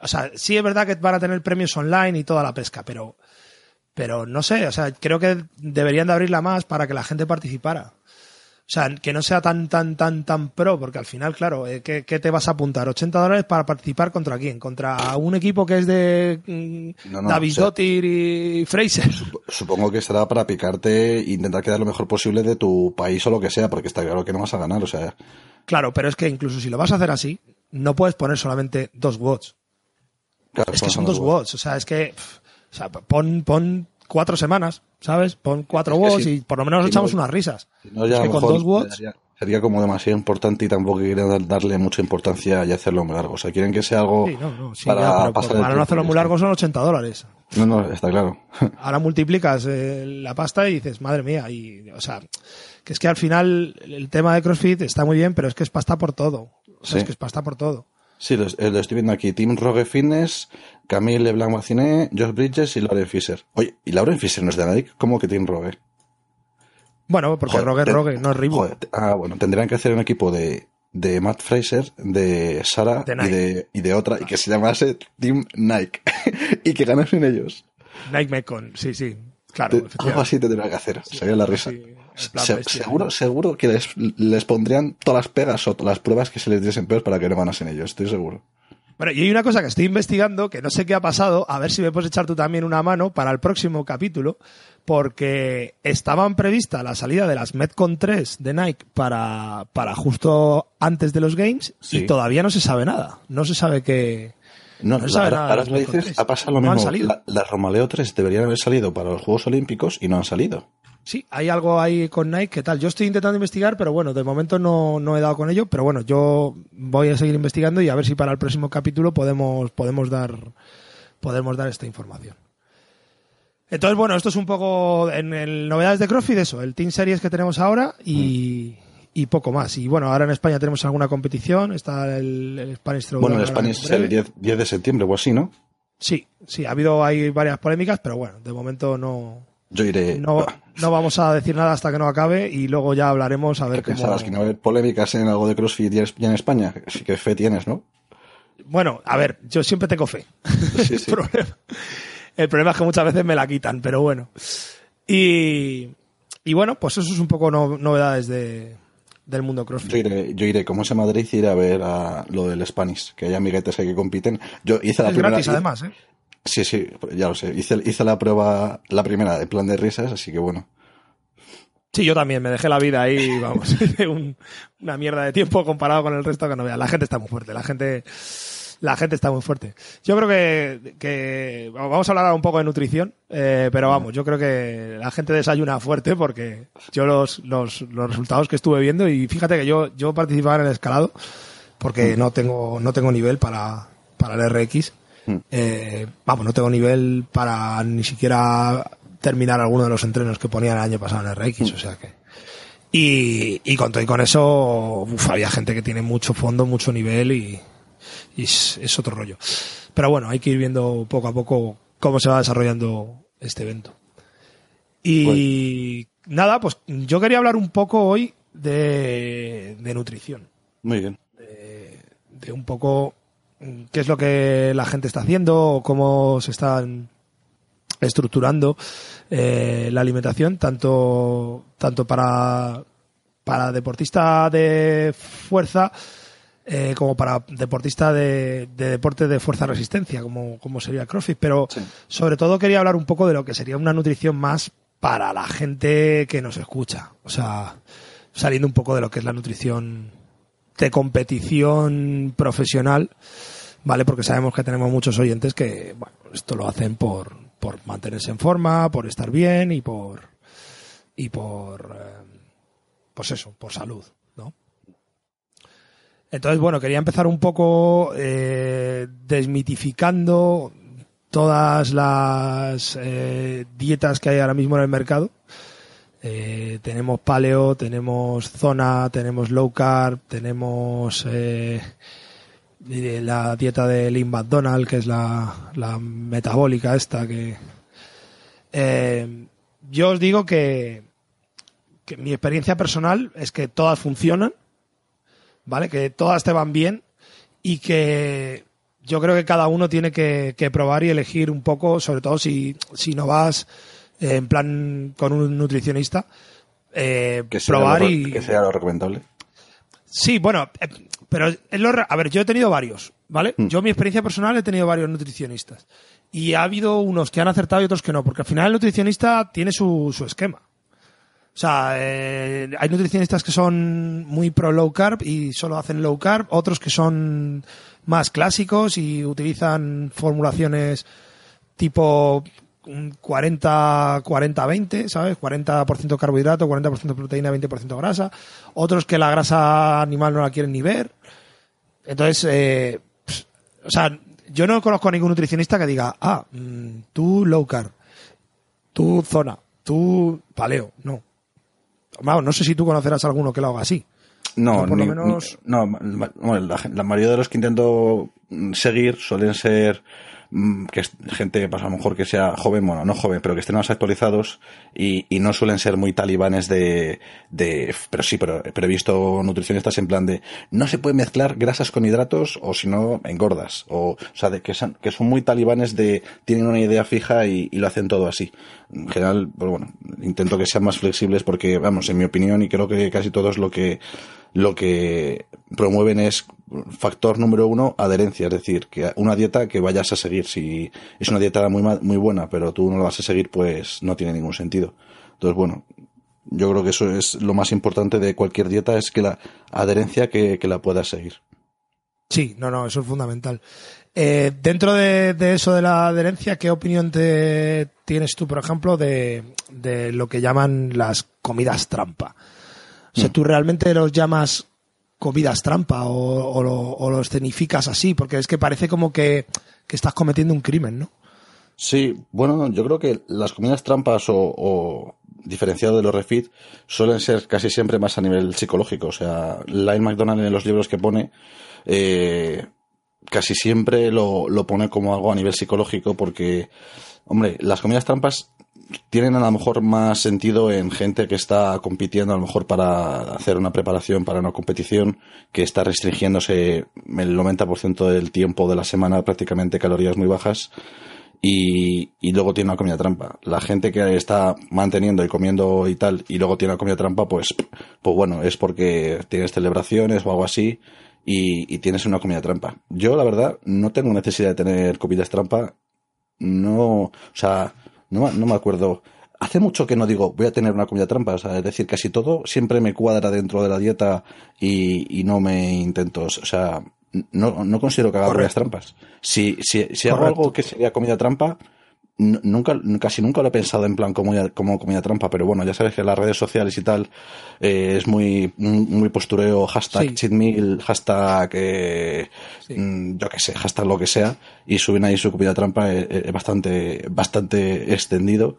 o sea, sí es verdad que van a tener premios online y toda la pesca, pero, pero no sé, o sea, creo que deberían de abrirla más para que la gente participara. O sea, que no sea tan, tan, tan, tan pro, porque al final, claro, eh, ¿qué, te vas a apuntar? ¿80 dólares para participar contra quién? ¿Contra un equipo que es de mm, David Dottir y Fraser? Supongo que será para picarte e intentar quedar lo mejor posible de tu país o lo que sea, porque está claro que no vas a ganar, o sea. Claro, pero es que incluso si lo vas a hacer así, no puedes poner solamente dos es que son dos watts, o sea, es que o sea, pon, pon cuatro semanas, ¿sabes? Pon cuatro watts y por lo menos nos echamos unas risas. es que con dos watts... Sería como demasiado importante y tampoco quieren darle mucha importancia y hacerlo muy largo. O sea, quieren que sea algo sí, no, no, sí, para Para no hacerlo muy largo son 80 dólares. No, no, está claro. Ahora multiplicas eh, la pasta y dices, madre mía, y, o sea, que es que al final el tema de CrossFit está muy bien, pero es que es pasta por todo. O sea, es que es pasta por todo. Sí, lo, eh, lo, estoy viendo aquí. Tim Rogue Fitness, Camille Leblanc Maciné, Josh Bridges y Lauren Fisher. Oye, ¿y Lauren Fisher no es de Nike? ¿Cómo que Tim Rogue? Bueno, porque Rogue es Rogue, no es Reebok. ah, bueno, tendrían que hacer un equipo de, de Matt Fraser, de Sara y, de, y de otra, y que se llamase Team Nike. y que ganasen ellos. Nike Mecon, sí, sí. Claro, algo así tendría que hacer, sería la risa. seguro, seguro que les, les, pondrían todas las pegas o todas las pruebas que se les diesen peores para que no ganasen ellos, estoy seguro. Bueno, y hay una cosa que estoy investigando, que no sé qué ha pasado, a ver si me puedes echar tú también una mano para el próximo capítulo, porque estaban prevista la salida de las Metcon 3 de Nike para, para justo antes de los Games y todavía no se sabe nada. No se sabe qué, no, no ahora, ahora me dices, ha pasado lo mismo. La, las Romaleo 3 deberían haber salido para los Juegos Olímpicos y no han salido. Sí, hay algo ahí con Nike que tal. Yo estoy intentando investigar, pero bueno, de momento no, no he dado con ello. Pero bueno, yo voy a seguir investigando y a ver si para el próximo capítulo podemos, podemos dar podemos dar esta información. Entonces, bueno, esto es un poco en el novedades de CrossFit, eso, el Team Series que tenemos ahora y, y poco más. Y bueno, ahora en España tenemos alguna competición, está el, el Spanish Bueno, el Spanish es el 10, de septiembre o así, ¿no? Sí, sí, ha habido hay varias polémicas, pero bueno, de momento no. Yo iré. No, no vamos a decir nada hasta que no acabe y luego ya hablaremos a ver cómo. Pensabas que no hay polémicas en algo de CrossFit ya en España? Sí que fe tienes, ¿no? Bueno, a ver, yo siempre tengo fe. Sí, sí. el, problema, el problema es que muchas veces me la quitan, pero bueno. Y, y bueno, pues eso es un poco novedades de, del mundo CrossFit. Yo iré, yo iré como es en Madrid, iré a ver a lo del Spanish, que hay amiguetes que compiten. Yo hice la es primera. gratis, además, ¿eh? Sí, sí, ya lo sé. Hice, hice la prueba, la primera, de plan de risas, así que bueno. Sí, yo también me dejé la vida ahí, vamos, un, una mierda de tiempo comparado con el resto que no vea. La gente está muy fuerte, la gente la gente está muy fuerte. Yo creo que, vamos a hablar un poco de nutrición, eh, pero vamos, yo creo que la gente desayuna fuerte porque yo los, los, los resultados que estuve viendo y fíjate que yo, yo participaba en el escalado porque no tengo, no tengo nivel para, para el RX. Eh, vamos, no tengo nivel para ni siquiera terminar alguno de los entrenos que ponía el año pasado en RX, o sea que... Y, y con todo y con eso, había gente que tiene mucho fondo, mucho nivel y, y es, otro rollo. Pero bueno, hay que ir viendo poco a poco cómo se va desarrollando este evento. Y nada, pues yo quería hablar un poco hoy de, nutrición. Muy bien. De, un poco qué es lo que la gente está haciendo, cómo se están estructurando eh, la alimentación, tanto, tanto para, para deportista de fuerza eh, como para deportista de, deporte de fuerza resistencia, como, como sería CrossFit, pero sobre todo quería hablar un poco de lo que sería una nutrición más para la gente que nos escucha. O sea, saliendo un poco de lo que es la nutrición de competición profesional, ¿vale? Porque sabemos que tenemos muchos oyentes que, bueno, esto lo hacen por, por mantenerse en forma, por estar bien y por, y por, eh, pues eso, por salud. Entonces, bueno, quería empezar un poco eh, desmitificando todas las eh, dietas que hay ahora mismo en el mercado. Eh, tenemos paleo, tenemos zona, tenemos low carb, tenemos la dieta de Lynn McDonald, que es la, metabólica esta que... yo os digo que mi experiencia personal es que todas funcionan, ¿vale? Que todas te van bien y que yo creo que cada uno tiene que, probar y elegir un poco, sobre todo si, si no vas eh, en plan con un nutricionista, eh, que probar y... Que sea lo recomendable. Sí, bueno, eh, pero es lo... A ver, yo he tenido varios, ¿vale? Mm. Yo, mi experiencia personal, he tenido varios nutricionistas. Y ha habido unos que han acertado y otros que no, porque al final el nutricionista tiene su, su esquema. O sea, eh, hay nutricionistas que son muy pro low carb y solo hacen low carb, otros que son más clásicos y utilizan formulaciones tipo 40, 40, 20, ¿sabes? 40% carbohidrato, 40% proteína, 20% grasa. Otros que la grasa animal no la quieren ni ver. Entonces, eh, o sea, yo no conozco a ningún nutricionista que diga, ah, mm, tú low carb, tú zona, tú paleo. No no sé si tú conocerás alguno que lo haga así. No, por lo menos- ni- no, la, la mayoría de los que intento mm, seguir suelen ser que es gente, pues a lo mejor que sea joven, bueno, no joven, pero que estén más actualizados y, y no suelen ser muy talibanes de, de pero sí, pero, pero he visto nutricionistas en plan de no se puede mezclar grasas con hidratos o si no engordas, o, o sea, de que son, que son muy talibanes de, tienen una idea fija y, y lo hacen todo así. En general, pues bueno, intento que sean más flexibles porque, vamos, en mi opinión, y creo que casi todos lo que, lo que promueven es factor número uno, adherencia, es decir, que una dieta que vayas a seguir. Si es una dieta muy, muy buena, pero tú no la vas a seguir, pues no tiene ningún sentido. Entonces, bueno, yo creo que eso es lo más importante de cualquier dieta, es que la adherencia que, que la puedas seguir. Sí, no, no, eso es fundamental. Eh, dentro de, de eso de la adherencia, ¿qué opinión te tienes tú, por ejemplo, de, de lo que llaman las comidas trampa? O sea, ¿tú realmente los llamas comidas trampa o, o lo, o lo escenificas así? Porque es que parece como que, que estás cometiendo un crimen, ¿no? Sí, bueno, yo creo que las comidas trampas o, o diferenciado de los refit suelen ser casi siempre más a nivel psicológico. O sea, Lyle McDonald en los libros que pone eh, casi siempre lo, lo pone como algo a nivel psicológico porque, hombre, las comidas trampas tienen a lo mejor más sentido en gente que está compitiendo a lo mejor para hacer una preparación para una competición que está restringiéndose el 90% del tiempo de la semana prácticamente calorías muy bajas y, y luego tiene una comida trampa. La gente que está manteniendo y comiendo y tal, y luego tiene una comida trampa, pues, pues bueno, es porque tienes celebraciones o algo así y, y tienes una comida trampa. Yo, la verdad, no tengo necesidad de tener comidas trampa. No, o sea, no, no me acuerdo. Hace mucho que no digo voy a tener una comida trampa, o sea, es decir, casi todo siempre me cuadra dentro de la dieta y, y no me intento, o sea, no, no considero que haga comidas trampas. Si, si, si hago algo que sería comida trampa, nunca, casi nunca lo he pensado en plan como, como comida trampa, pero bueno, ya sabes que las redes sociales y tal eh, es muy, muy postureo, hashtag Sí. cheat meal, hashtag, eh, Sí. mm, yo qué sé, hashtag lo que sea, y suben ahí su comida trampa eh, eh, bastante, bastante extendido.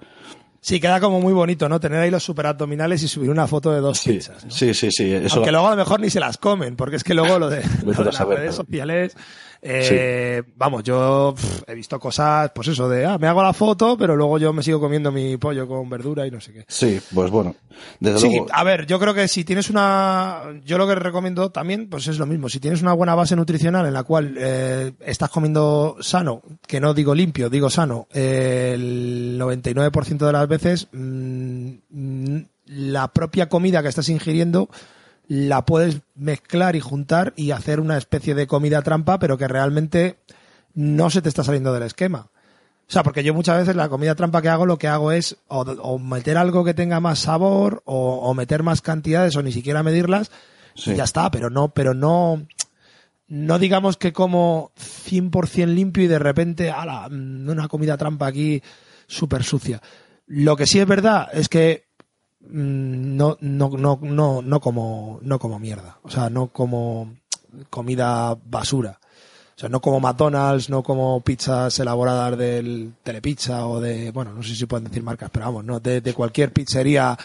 Sí, queda como muy bonito, ¿no? Tener ahí los super abdominales y subir una foto de dos Sí, pizzas. ¿no? sí, sí, sí, eso Aunque luego a lo mejor ni se las comen, porque es que luego lo de, lo de las saber, redes sociales, eh, vamos, yo he visto cosas, pues eso, de, ah, me hago la foto, pero luego yo me sigo comiendo mi pollo con verdura y no sé qué. Sí, pues bueno, desde Sí, luego. a ver, yo creo que si tienes una, yo lo que recomiendo también, pues es lo mismo. Si tienes una buena base nutricional en la cual eh, estás comiendo sano, que no digo limpio, digo sano, eh, el 99% de las veces mm, mm, la propia comida que estás ingiriendo la puedes mezclar y juntar y hacer una especie de comida trampa, pero que realmente no se te está saliendo del esquema. O sea, porque yo muchas veces la comida trampa que hago, lo que hago es o, o meter algo que tenga más sabor, o, o meter más cantidades, o ni siquiera medirlas, Sí. y ya está, pero no, pero no, no digamos que como 100% limpio y de repente, ala, mm, una comida trampa aquí súper sucia. Lo que sí es verdad es que no, no, no, no, no como, no como mierda. O sea, no como comida basura. O sea, no como McDonald's, no como pizzas elaboradas del Telepizza o de, bueno, no sé si pueden decir marcas, pero vamos, no, de, cualquier pizzería,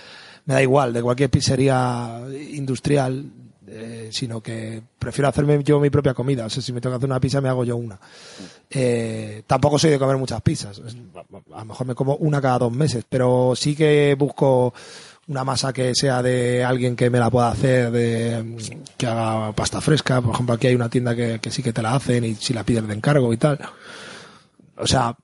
me da igual, de cualquier pizzería industrial, eh, sino que prefiero hacerme yo mi propia comida. O sea, si me tengo que hacer una pizza, me hago yo una. Eh, tampoco soy de comer muchas pizzas. A lo mejor me como una cada dos meses, pero sí que busco una masa que sea de alguien que me la pueda hacer, de que haga pasta fresca. Por ejemplo, aquí hay una tienda que, que sí que te la hacen y si la pides de encargo y tal. O sea,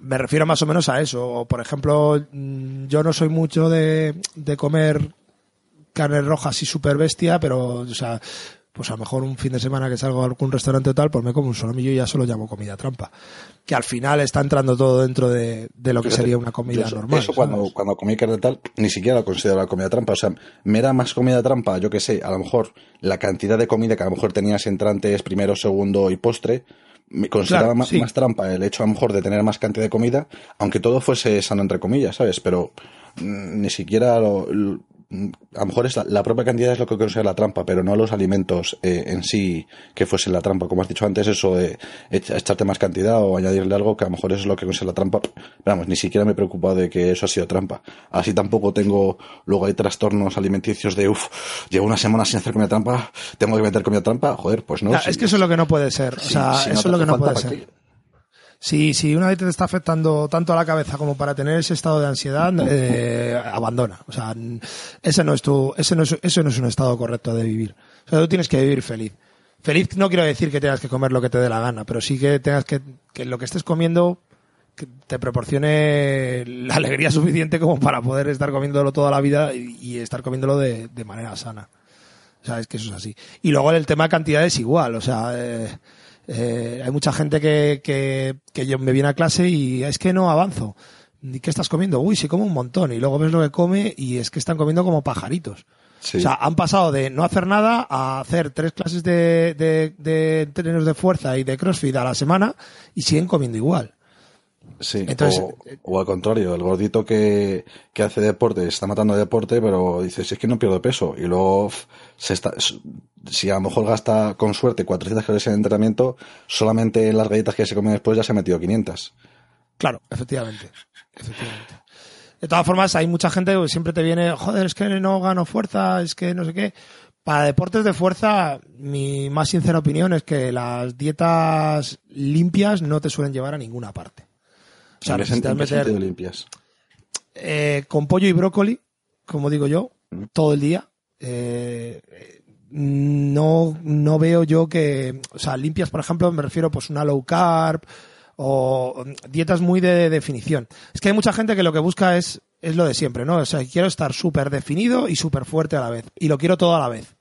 me refiero más o menos a eso. O, por ejemplo, mm, yo no soy mucho de, de comer carne roja así súper bestia, pero, o sea, pues a lo mejor un fin de semana que salgo a algún restaurante o tal, pues me como un solomillo y ya solo llamo comida trampa. Que al final está entrando todo dentro de, de lo que sería una comida eso, normal. Eso cuando, ¿sabes? cuando comí carne tal, ni siquiera lo considero la comida trampa. O sea, me era más comida trampa, yo que sé, a lo mejor la cantidad de comida que a lo mejor tenías entrantes, primero, segundo y postre. Me consideraba Claro, más, sí. más trampa el hecho a lo mejor de tener más cantidad de comida, aunque todo fuese sano entre comillas, ¿sabes? Pero mm, ni siquiera lo, lo- a lo mejor es la, propia cantidad es lo que considera la trampa, pero no los alimentos eh, en sí que fuesen la trampa. Como has dicho antes, eso de echarte más cantidad o añadirle algo que a lo mejor es lo que considera la trampa. Vamos, ni siquiera me he preocupado de que eso ha sido trampa. Así tampoco tengo, luego hay trastornos alimenticios de, uff, llevo una semana sin hacer comida trampa, tengo que meter comida trampa, joder, pues no. es que eso es lo que no puede ser. o sea, eso es lo que no puede ser. Si, si una vez te está afectando tanto a la cabeza como para tener ese estado de ansiedad, eh, abandona. O sea, ese no es tu, ese no es, eso no es un estado correcto de vivir. O sea, tú tienes que vivir feliz. Feliz no quiero decir que tengas que comer lo que te dé la gana, pero sí que tengas que, que lo que estés comiendo te proporcione la alegría suficiente como para poder estar comiéndolo toda la vida y, estar comiéndolo de, de, manera sana. O sea, es que eso es así. Y luego el tema de cantidad es igual. O sea, eh, eh, hay mucha gente que, que, que yo me viene a clase y es que no avanzo. ¿Y qué estás comiendo? Uy, sí como un montón. Y luego ves lo que come y es que están comiendo como pajaritos. O sea, han pasado de no hacer nada a hacer tres clases de, de, de entrenos de fuerza y de crossfit a la semana y siguen comiendo igual. Sí, o, al contrario, el gordito que, que hace deporte está matando deporte, pero dices, es que no pierdo peso. Y luego se está, si a lo mejor gasta con suerte 400 calorías en entrenamiento, solamente en las galletas que se comen después ya se ha metido 500. Claro, efectivamente. efectivamente. De todas formas, hay mucha gente que siempre te viene, joder, es que no gano fuerza, es que no sé qué. Para deportes de fuerza, mi más sincera opinión es que las dietas limpias no te suelen llevar a ninguna parte. O sea, necesitas meter limpias. Eh, con pollo y brócoli, como digo yo, mm. todo el día. Eh, no, no veo yo que, o sea, limpias, por ejemplo, me refiero pues una low carb o dietas muy de definición. Es que hay mucha gente que lo que busca es, es lo de siempre, ¿no? O sea, quiero estar súper definido y súper fuerte a la vez. Y lo quiero todo a la vez.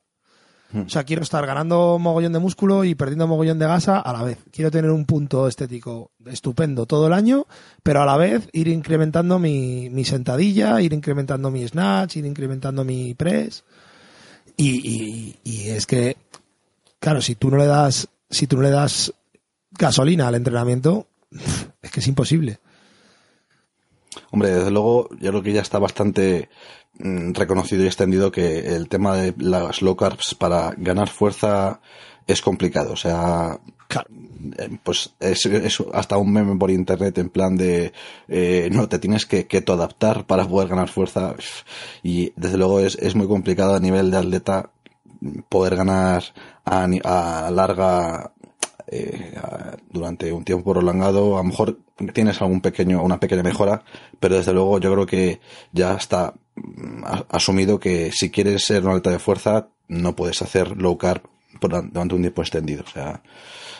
O sea, quiero estar ganando mogollón de músculo y perdiendo mogollón de gasa a la vez. Quiero tener un punto estético estupendo todo el año, pero a la vez ir incrementando mi, mi sentadilla, ir incrementando mi snatch, ir incrementando mi press. Y, y, es que, claro, si tú no le das, si tú no le das gasolina al entrenamiento, es que es imposible. Hombre, desde luego, yo creo que ya está bastante mm, reconocido y extendido que el tema de las low carbs para ganar fuerza es complicado. O sea, eh, pues es, hasta un meme por internet en plan de eh, no te tienes que, que adaptar para poder ganar fuerza y desde luego es, es muy complicado a nivel de atleta poder ganar a, a larga eh, durante un tiempo prolongado, a lo mejor tienes algún pequeño, una pequeña mejora, pero desde luego yo creo que ya está mm, asumido que si quieres ser una alta de fuerza, no puedes hacer low carb durante un tiempo extendido. O sea,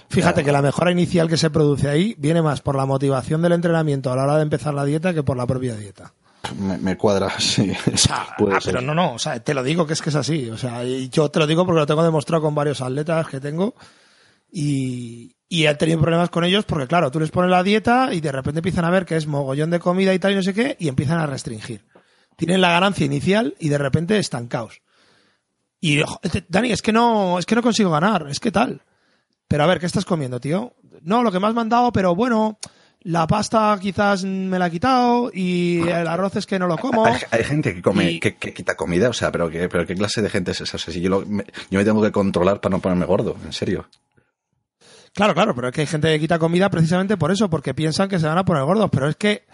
Fíjate que la mejora inicial que se produce ahí viene más por la motivación del entrenamiento a la hora de empezar la dieta que por la propia dieta. Me, cuadra, sí. ah, pero no, no, o sea, te lo digo que es que es así. O sea, y yo te lo digo porque lo tengo demostrado con varios atletas que tengo y, y he tenido problemas con ellos porque, claro, tú les pones la dieta y de repente empiezan a ver que es mogollón de comida y tal y no sé qué y empiezan a restringir. Tienen la ganancia inicial y de repente estancados. Y, Dani, es que no, es que no consigo ganar, es que tal. Pero a ver, ¿qué estás comiendo, tío? No, lo que me has mandado, pero bueno, la pasta quizás me la ha quitado y el arroz es que no lo como. Hay, gente que come, que, quita comida, o sea, pero, que, pero ¿qué clase de gente es esa? O sea, si yo, me, yo me tengo que controlar para no ponerme gordo, en serio. Claro, claro, pero es que hay gente que quita comida precisamente por eso, porque piensan que se van a poner gordos, pero es que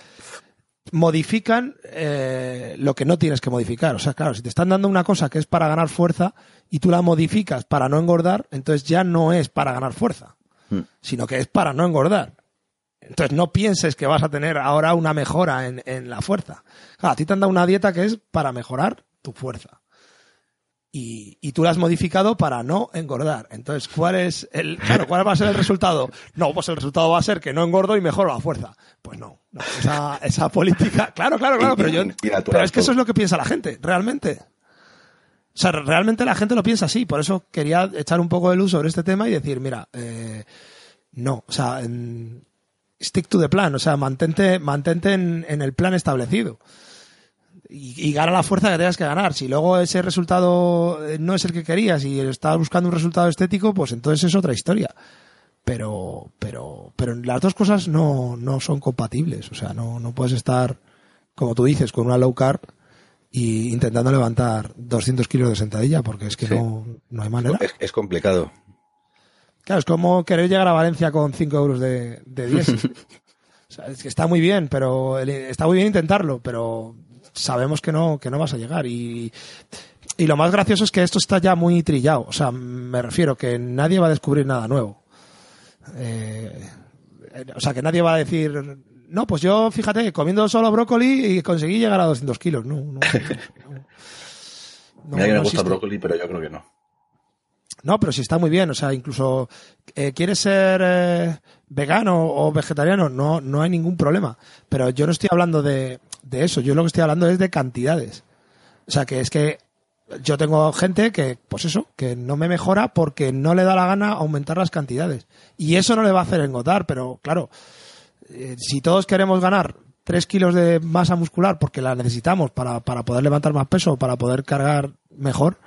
modifican eh, lo que no tienes que modificar. O sea, claro, si te están dando una cosa que es para ganar fuerza y tú la modificas para no engordar, entonces ya no es para ganar fuerza, hmm. sino que es para no engordar. Entonces no pienses que vas a tener ahora una mejora en, en la fuerza. Claro, a ti te han dado una dieta que es para mejorar tu fuerza y, y, tú la has modificado para no engordar. Entonces, ¿cuál es el, claro, cuál va a ser el resultado? No, pues el resultado va a ser que no engordo y mejoro la fuerza. Pues no, esa, esa política, claro, claro, claro, pero yo, pero es que eso es lo que piensa la gente, realmente. O sea, realmente la gente lo piensa así, por eso quería echar un poco de luz sobre este tema y decir, mira, eh, no, o sea, stick to the plan, o sea, mantente, mantente en, en el plan establecido y, gana la fuerza que tengas que ganar. Si luego ese resultado eh, no es el que querías y estás buscando un resultado estético, pues entonces es otra historia. Pero, pero, pero las dos cosas no, no son compatibles. O sea, no, no puedes estar, como tú dices, con una low carb y intentando levantar 200 kilos de sentadilla, porque es que no, no hay manera. Es, complicado. Claro, es como querer llegar a Valencia con 5 euros de, de o sea, es que está muy bien, pero está muy bien intentarlo, pero sabemos que no, que no vas a llegar. Y, y lo más gracioso es que esto está ya muy trillado. O sea, me refiero que nadie va a descubrir nada nuevo. Eh, o sea, que nadie va a decir, no, pues yo, fíjate, comiendo solo brócoli y conseguí llegar a 200 kilos. No, no. no, me gusta el brócoli, pero yo creo que no. No, pero sí está muy bien. O sea, incluso eh, quieres ser eh, vegano o vegetariano, no, no hay ningún problema. Pero yo no estoy hablando de, de eso. Yo lo que estoy hablando es de cantidades. O sea, que es que yo tengo gente que, pues eso, que no me mejora porque no le da la gana aumentar las cantidades. Y eso no le va a hacer engotar, pero claro, eh, si todos queremos ganar 3 kilos de masa muscular porque la necesitamos para, para poder levantar más peso, para poder cargar mejor,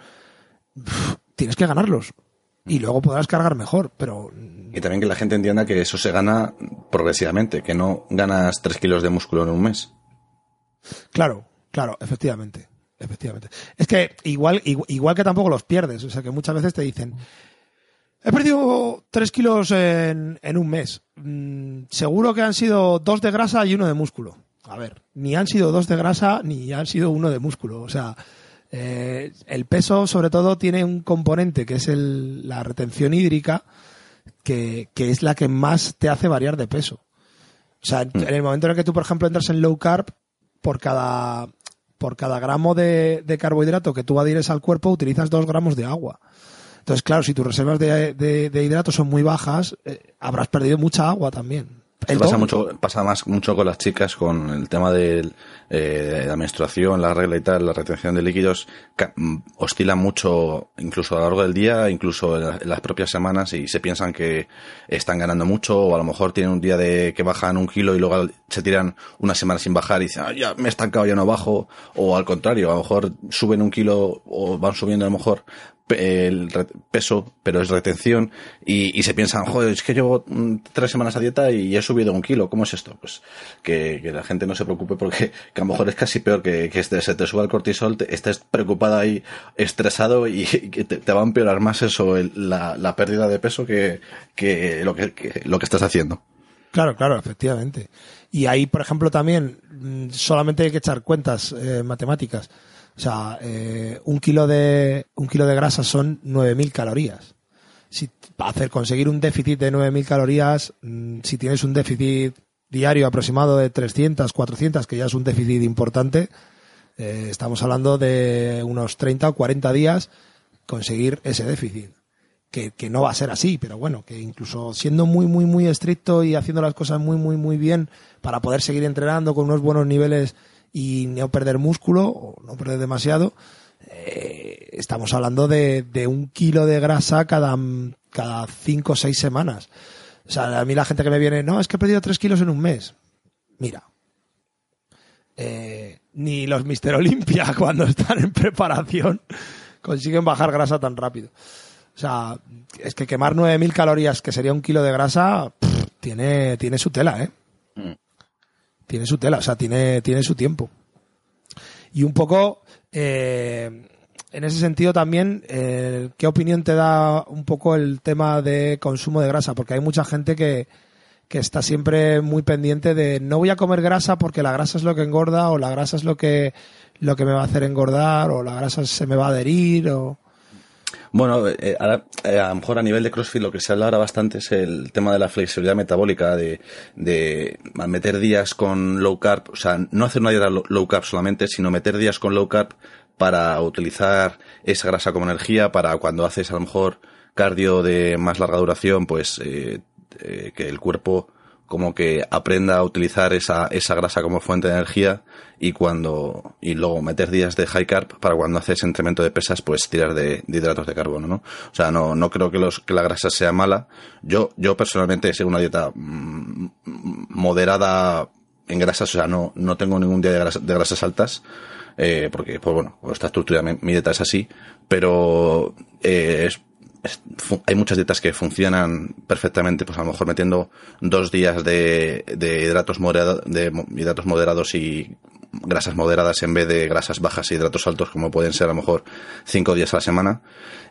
tienes que ganarlos. Y luego podrás cargar mejor, pero... Y también que la gente entienda que eso se gana progresivamente, que no ganas 3 kilos de músculo en un mes. Claro, claro, efectivamente. Efectivamente. Es que igual, igual que tampoco los pierdes. O sea que muchas veces te dicen, He perdido 3 kilos en, un mes. Mm, seguro que han sido dos de grasa y uno de músculo. A ver, ni han sido dos de grasa ni han sido uno de músculo. O sea, eh, el peso sobre todo tiene un componente que es la retención hídrica, que, es la que más te hace variar de peso. O sea, mm. en el momento en el que tú, por ejemplo, entras en low carb, por cada, por cada gramo de, de carbohidrato que tú adhieres al cuerpo, utilizas dos gramos de agua. Entonces, claro, si tus reservas de, de, hidratos son muy bajas, eh, habrás perdido mucha agua también. Pasa mucho, pasa más mucho con las chicas con el tema de eh, la menstruación, la regla y tal, la retención de líquidos mm, oscila mucho, incluso a lo largo del día, incluso en, las propias semanas y se piensan que están ganando mucho o a lo mejor tienen un día de que bajan un kilo y luego se tiran una semana sin bajar y dicen, ah, ya me he estancado, ya no bajo o al contrario, a lo mejor suben un kilo o van subiendo a lo mejor el peso, pero es retención, y, se piensan, joder, es que llevo mm, tres semanas a dieta y he subido un kilo, ¿cómo es esto? Pues que, la gente no se preocupe porque que a lo mejor es casi peor que, que este, se te suba el cortisol, estés preocupada y estresado y, que te, va a empeorar más eso, la, pérdida de peso que, lo que, lo que estás haciendo. Claro, claro, efectivamente. Y ahí, por ejemplo, también mm, solamente hay que echar cuentas eh, matemáticas. O sea, eh, un kilo de un kilo de grasa son 9.000 calorías. Si para hacer conseguir un déficit de 9.000 calorías, mm, si tienes un déficit diario aproximado de 300, 400, que ya es un déficit importante, eh, estamos hablando de unos 30 o 40 días conseguir ese déficit. Que, que, no va a ser así, pero bueno, que incluso siendo muy, muy, muy estricto y haciendo las cosas muy, muy, muy bien para poder seguir entrenando con unos buenos niveles y no perder músculo o no perder demasiado, eh, estamos hablando de, de, un kilo de grasa cada, cada cinco o seis semanas. O sea, a mí la gente que me viene, no, es que he perdido tres kilos en un mes. Mira, eh, ni los Mister Olympia cuando están en preparación consiguen bajar grasa tan rápido. O sea, es que quemar 9.000 calorías, que sería un kilo de grasa, tiene, tiene su tela, ¿eh? Tiene su tela, o sea, tiene, tiene su tiempo. Y un poco, eh, en ese sentido también, eh, ¿qué opinión te da un poco el tema de consumo de grasa? Porque hay mucha gente que, que está siempre muy pendiente de no voy a comer grasa porque la grasa es lo que engorda o la grasa es lo que, lo que me va a hacer engordar o la grasa se me va a adherir o... Bueno, eh, eh, a lo mejor a nivel de CrossFit lo que se habla ahora bastante es el tema de la flexibilidad metabólica, de, de meter días con low carb, o sea, no hacer una dieta low carb solamente, sino meter días con low carb para utilizar esa grasa como energía, para cuando haces a lo mejor cardio de más larga duración, pues eh, eh que el cuerpo como que aprenda a utilizar esa, esa grasa como fuente de energía y cuando y luego meter días de high carb para cuando haces entrenamiento de pesas pues tirar de, hidratos de carbono no o sea no no creo que los que la grasa sea mala. Yo yo personalmente sé una dieta mm, moderada en grasas o sea no no tengo ningún día de, de grasas altas eh, porque pues bueno esta estructura mi, mi dieta es así pero eh, es hay muchas dietas que funcionan perfectamente, pues a lo mejor metiendo dos días de, de hidratos moderados, de hidratos moderados y grasas moderadas en vez de grasas bajas y hidratos altos, como pueden ser a lo mejor cinco días a la semana.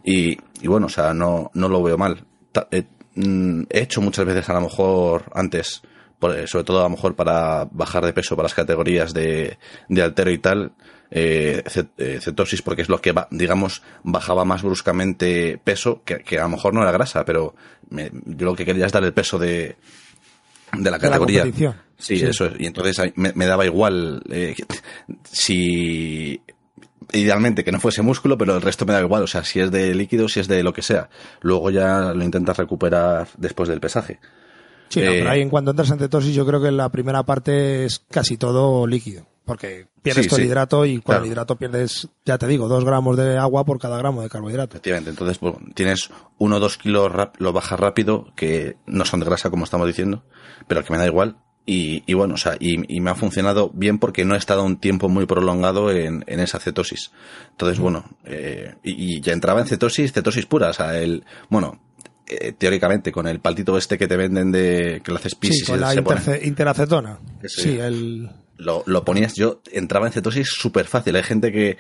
Y, bueno, o sea, no, no lo veo mal. Eh, mm, he hecho muchas veces a lo mejor antes, sobre todo a lo mejor para bajar de peso para las categorías de altero y tal, eh, eh, cetosis porque es lo que, digamos, bajaba más bruscamente peso, que, a lo mejor no era grasa, pero yo lo que quería es dar el peso de, de la categoría. sí, eso Y entonces me, daba igual eh, si idealmente que no fuese músculo, pero el resto me da igual, o sea, si es de líquido, si es de lo que sea. Luego ya lo intentas recuperar después del pesaje. Sí, pero ahí en cuanto entras en cetosis, yo creo que la primera parte es casi todo líquido porque pierdes todo el hidrato y con el hidrato pierdes, ya te digo, dos gramos de agua por cada gramo de carbohidrato. Efectivamente, entonces tienes uno o dos kilos, lo bajas rápido, que no son de grasa como estamos diciendo, pero que me da igual. Y, y bueno, o sea, y, me ha funcionado bien porque no he estado un tiempo muy prolongado en, en esa cetosis. Entonces, bueno, eh, y, ya entraba en cetosis, cetosis pura, o sea, el, bueno, eh, teóricamente con el paltito este que te venden de que lo haces pis sí, con la interacetona. Sí, el lo, lo ponías, yo entraba en cetosis súper fácil. Hay gente que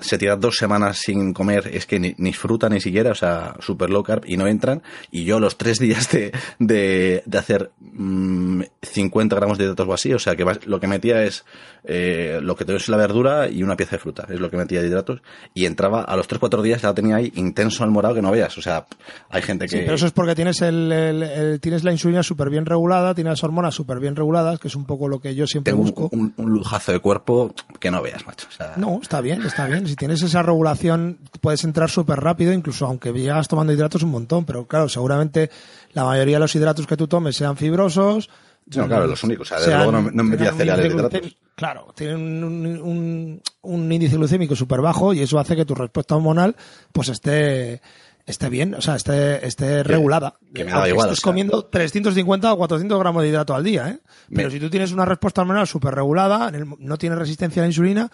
se tira dos semanas sin comer, es que ni, fruta ni siquiera, o sea, super low carb y no entran. Y yo los tres días de, de, de hacer 50 mm, gramos de hidratos o así, o sea, que lo que metía es eh, lo que tengo es la verdura y una pieza de fruta, es lo que metía de hidratos. Y entraba a los 3-4 días ya lo tenía ahí intenso al morado que no veas, o sea, hay gente que... Sí, pero eso es porque tienes, el, tienes la insulina súper bien regulada, tienes las hormonas súper bien reguladas, que es un poco lo que yo siempre busco. Un, un, lujazo de cuerpo que no veas, macho. O sea... No, está bien, está bien. Si tienes esa regulación, puedes entrar súper rápido, incluso aunque llegas tomando hidratos un montón, pero claro, seguramente la mayoría de los hidratos que tú tomes sean fibrosos. No, claro, los únicos. O sea, luego no, no me cereales de hidratos. Claro, tienen un, un, índice glucémico súper bajo y eso hace que tu respuesta hormonal pues esté esté bien, o sea, esté, esté regulada. Que me da igual. Estás comiendo 350 o 400 gramos de hidrato al día, ¿eh? Pero si tú tienes una respuesta hormonal súper regulada, no tienes resistencia a la insulina,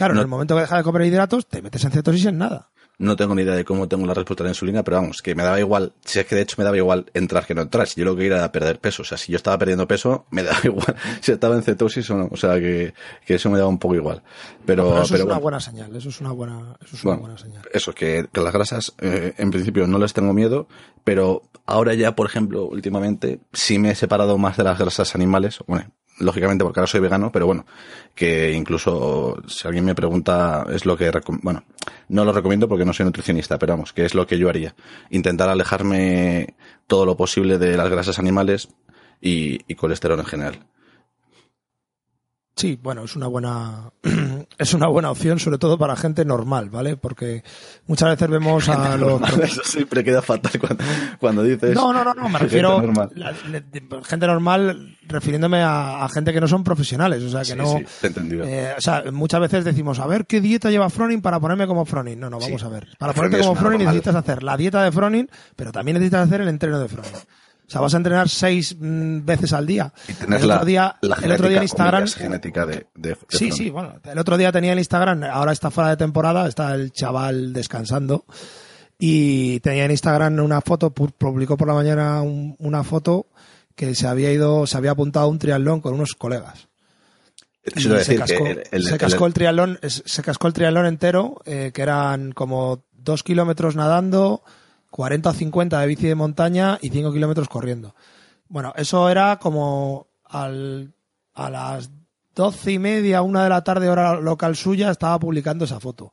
claro, en el momento que dejas de comer hidratos, te metes en cetosis en nada. No tengo ni idea de cómo tengo la respuesta a la insulina, pero vamos, que me daba igual, si es que de hecho me daba igual entrar que no entrar, si yo lo que era perder peso, o sea, si yo estaba perdiendo peso, me daba igual si estaba en cetosis o no, o sea, que, que eso me daba un poco igual. Pero, eso es una buena señal, eso es una buena, eso es una buena señal. Eso, que, que las grasas, eh, en principio no les tengo miedo, pero ahora ya, por ejemplo, últimamente, sí me he separado más de las grasas animales, bueno, lógicamente porque ahora soy vegano, pero bueno, que incluso si alguien me pregunta es lo que, bueno, no lo recomiendo porque no soy nutricionista, pero vamos, que es lo que yo haría. Intentar alejarme todo lo posible de las grasas animales y, y colesterol en general. Sí, bueno, es una buena es una buena opción, sobre todo para gente normal, ¿vale? Porque muchas veces vemos a los eso siempre queda fatal cuando, dices No, no, no, no me refiero a gente normal refiriéndome a, gente que no son profesionales, o sea, que no eh, o sea, muchas veces decimos, a ver qué dieta lleva Froning para ponerme como Froning. No, no, vamos a ver. Para ponerte como Froning necesitas hacer la dieta de Froning, pero también necesitas hacer el entreno de Froning. O sea, vas a entrenar seis mm, veces al día. Y tener el otro día, el otro día en Instagram. genética de, sí, sí, bueno. El otro día tenía en Instagram, ahora está fuera de temporada, está el chaval descansando. Y tenía en Instagram una foto, publicó por la mañana una foto que se había ido, se había apuntado a un triatlón con unos colegas. se cascó, el, se cascó el, triatlón, se cascó el triatlón entero, eh, que eran como dos kilómetros nadando, 40 o 50 de bici de montaña y 5 kilómetros corriendo. Bueno, eso era como al, a las doce y media, una de la tarde, hora local suya, estaba publicando esa foto.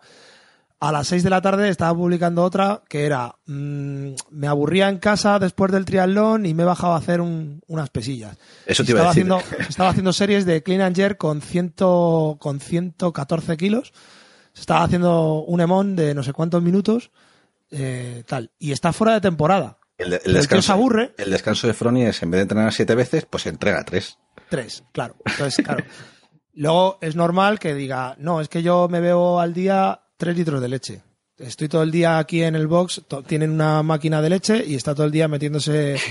A las 6 de la tarde estaba publicando otra que era, mm, me aburría en casa después del triatlón y me he bajado a hacer unas pesillas. Eso te iba a decir. Haciendo, estaba haciendo series de clean and jerk con, ciento, con 114 kilos. Estaba haciendo un emón de no sé cuántos minutos eh, tal. Y está fuera de temporada. El, descanso, aburre. El descanso de Froni es, en vez de entrenar siete veces, pues entrega tres. Tres, claro. Entonces, claro. Luego es normal que diga, no, es que yo me veo al día tres litros de leche. Estoy todo el día aquí en el box, tienen una máquina de leche y está todo el día metiéndose.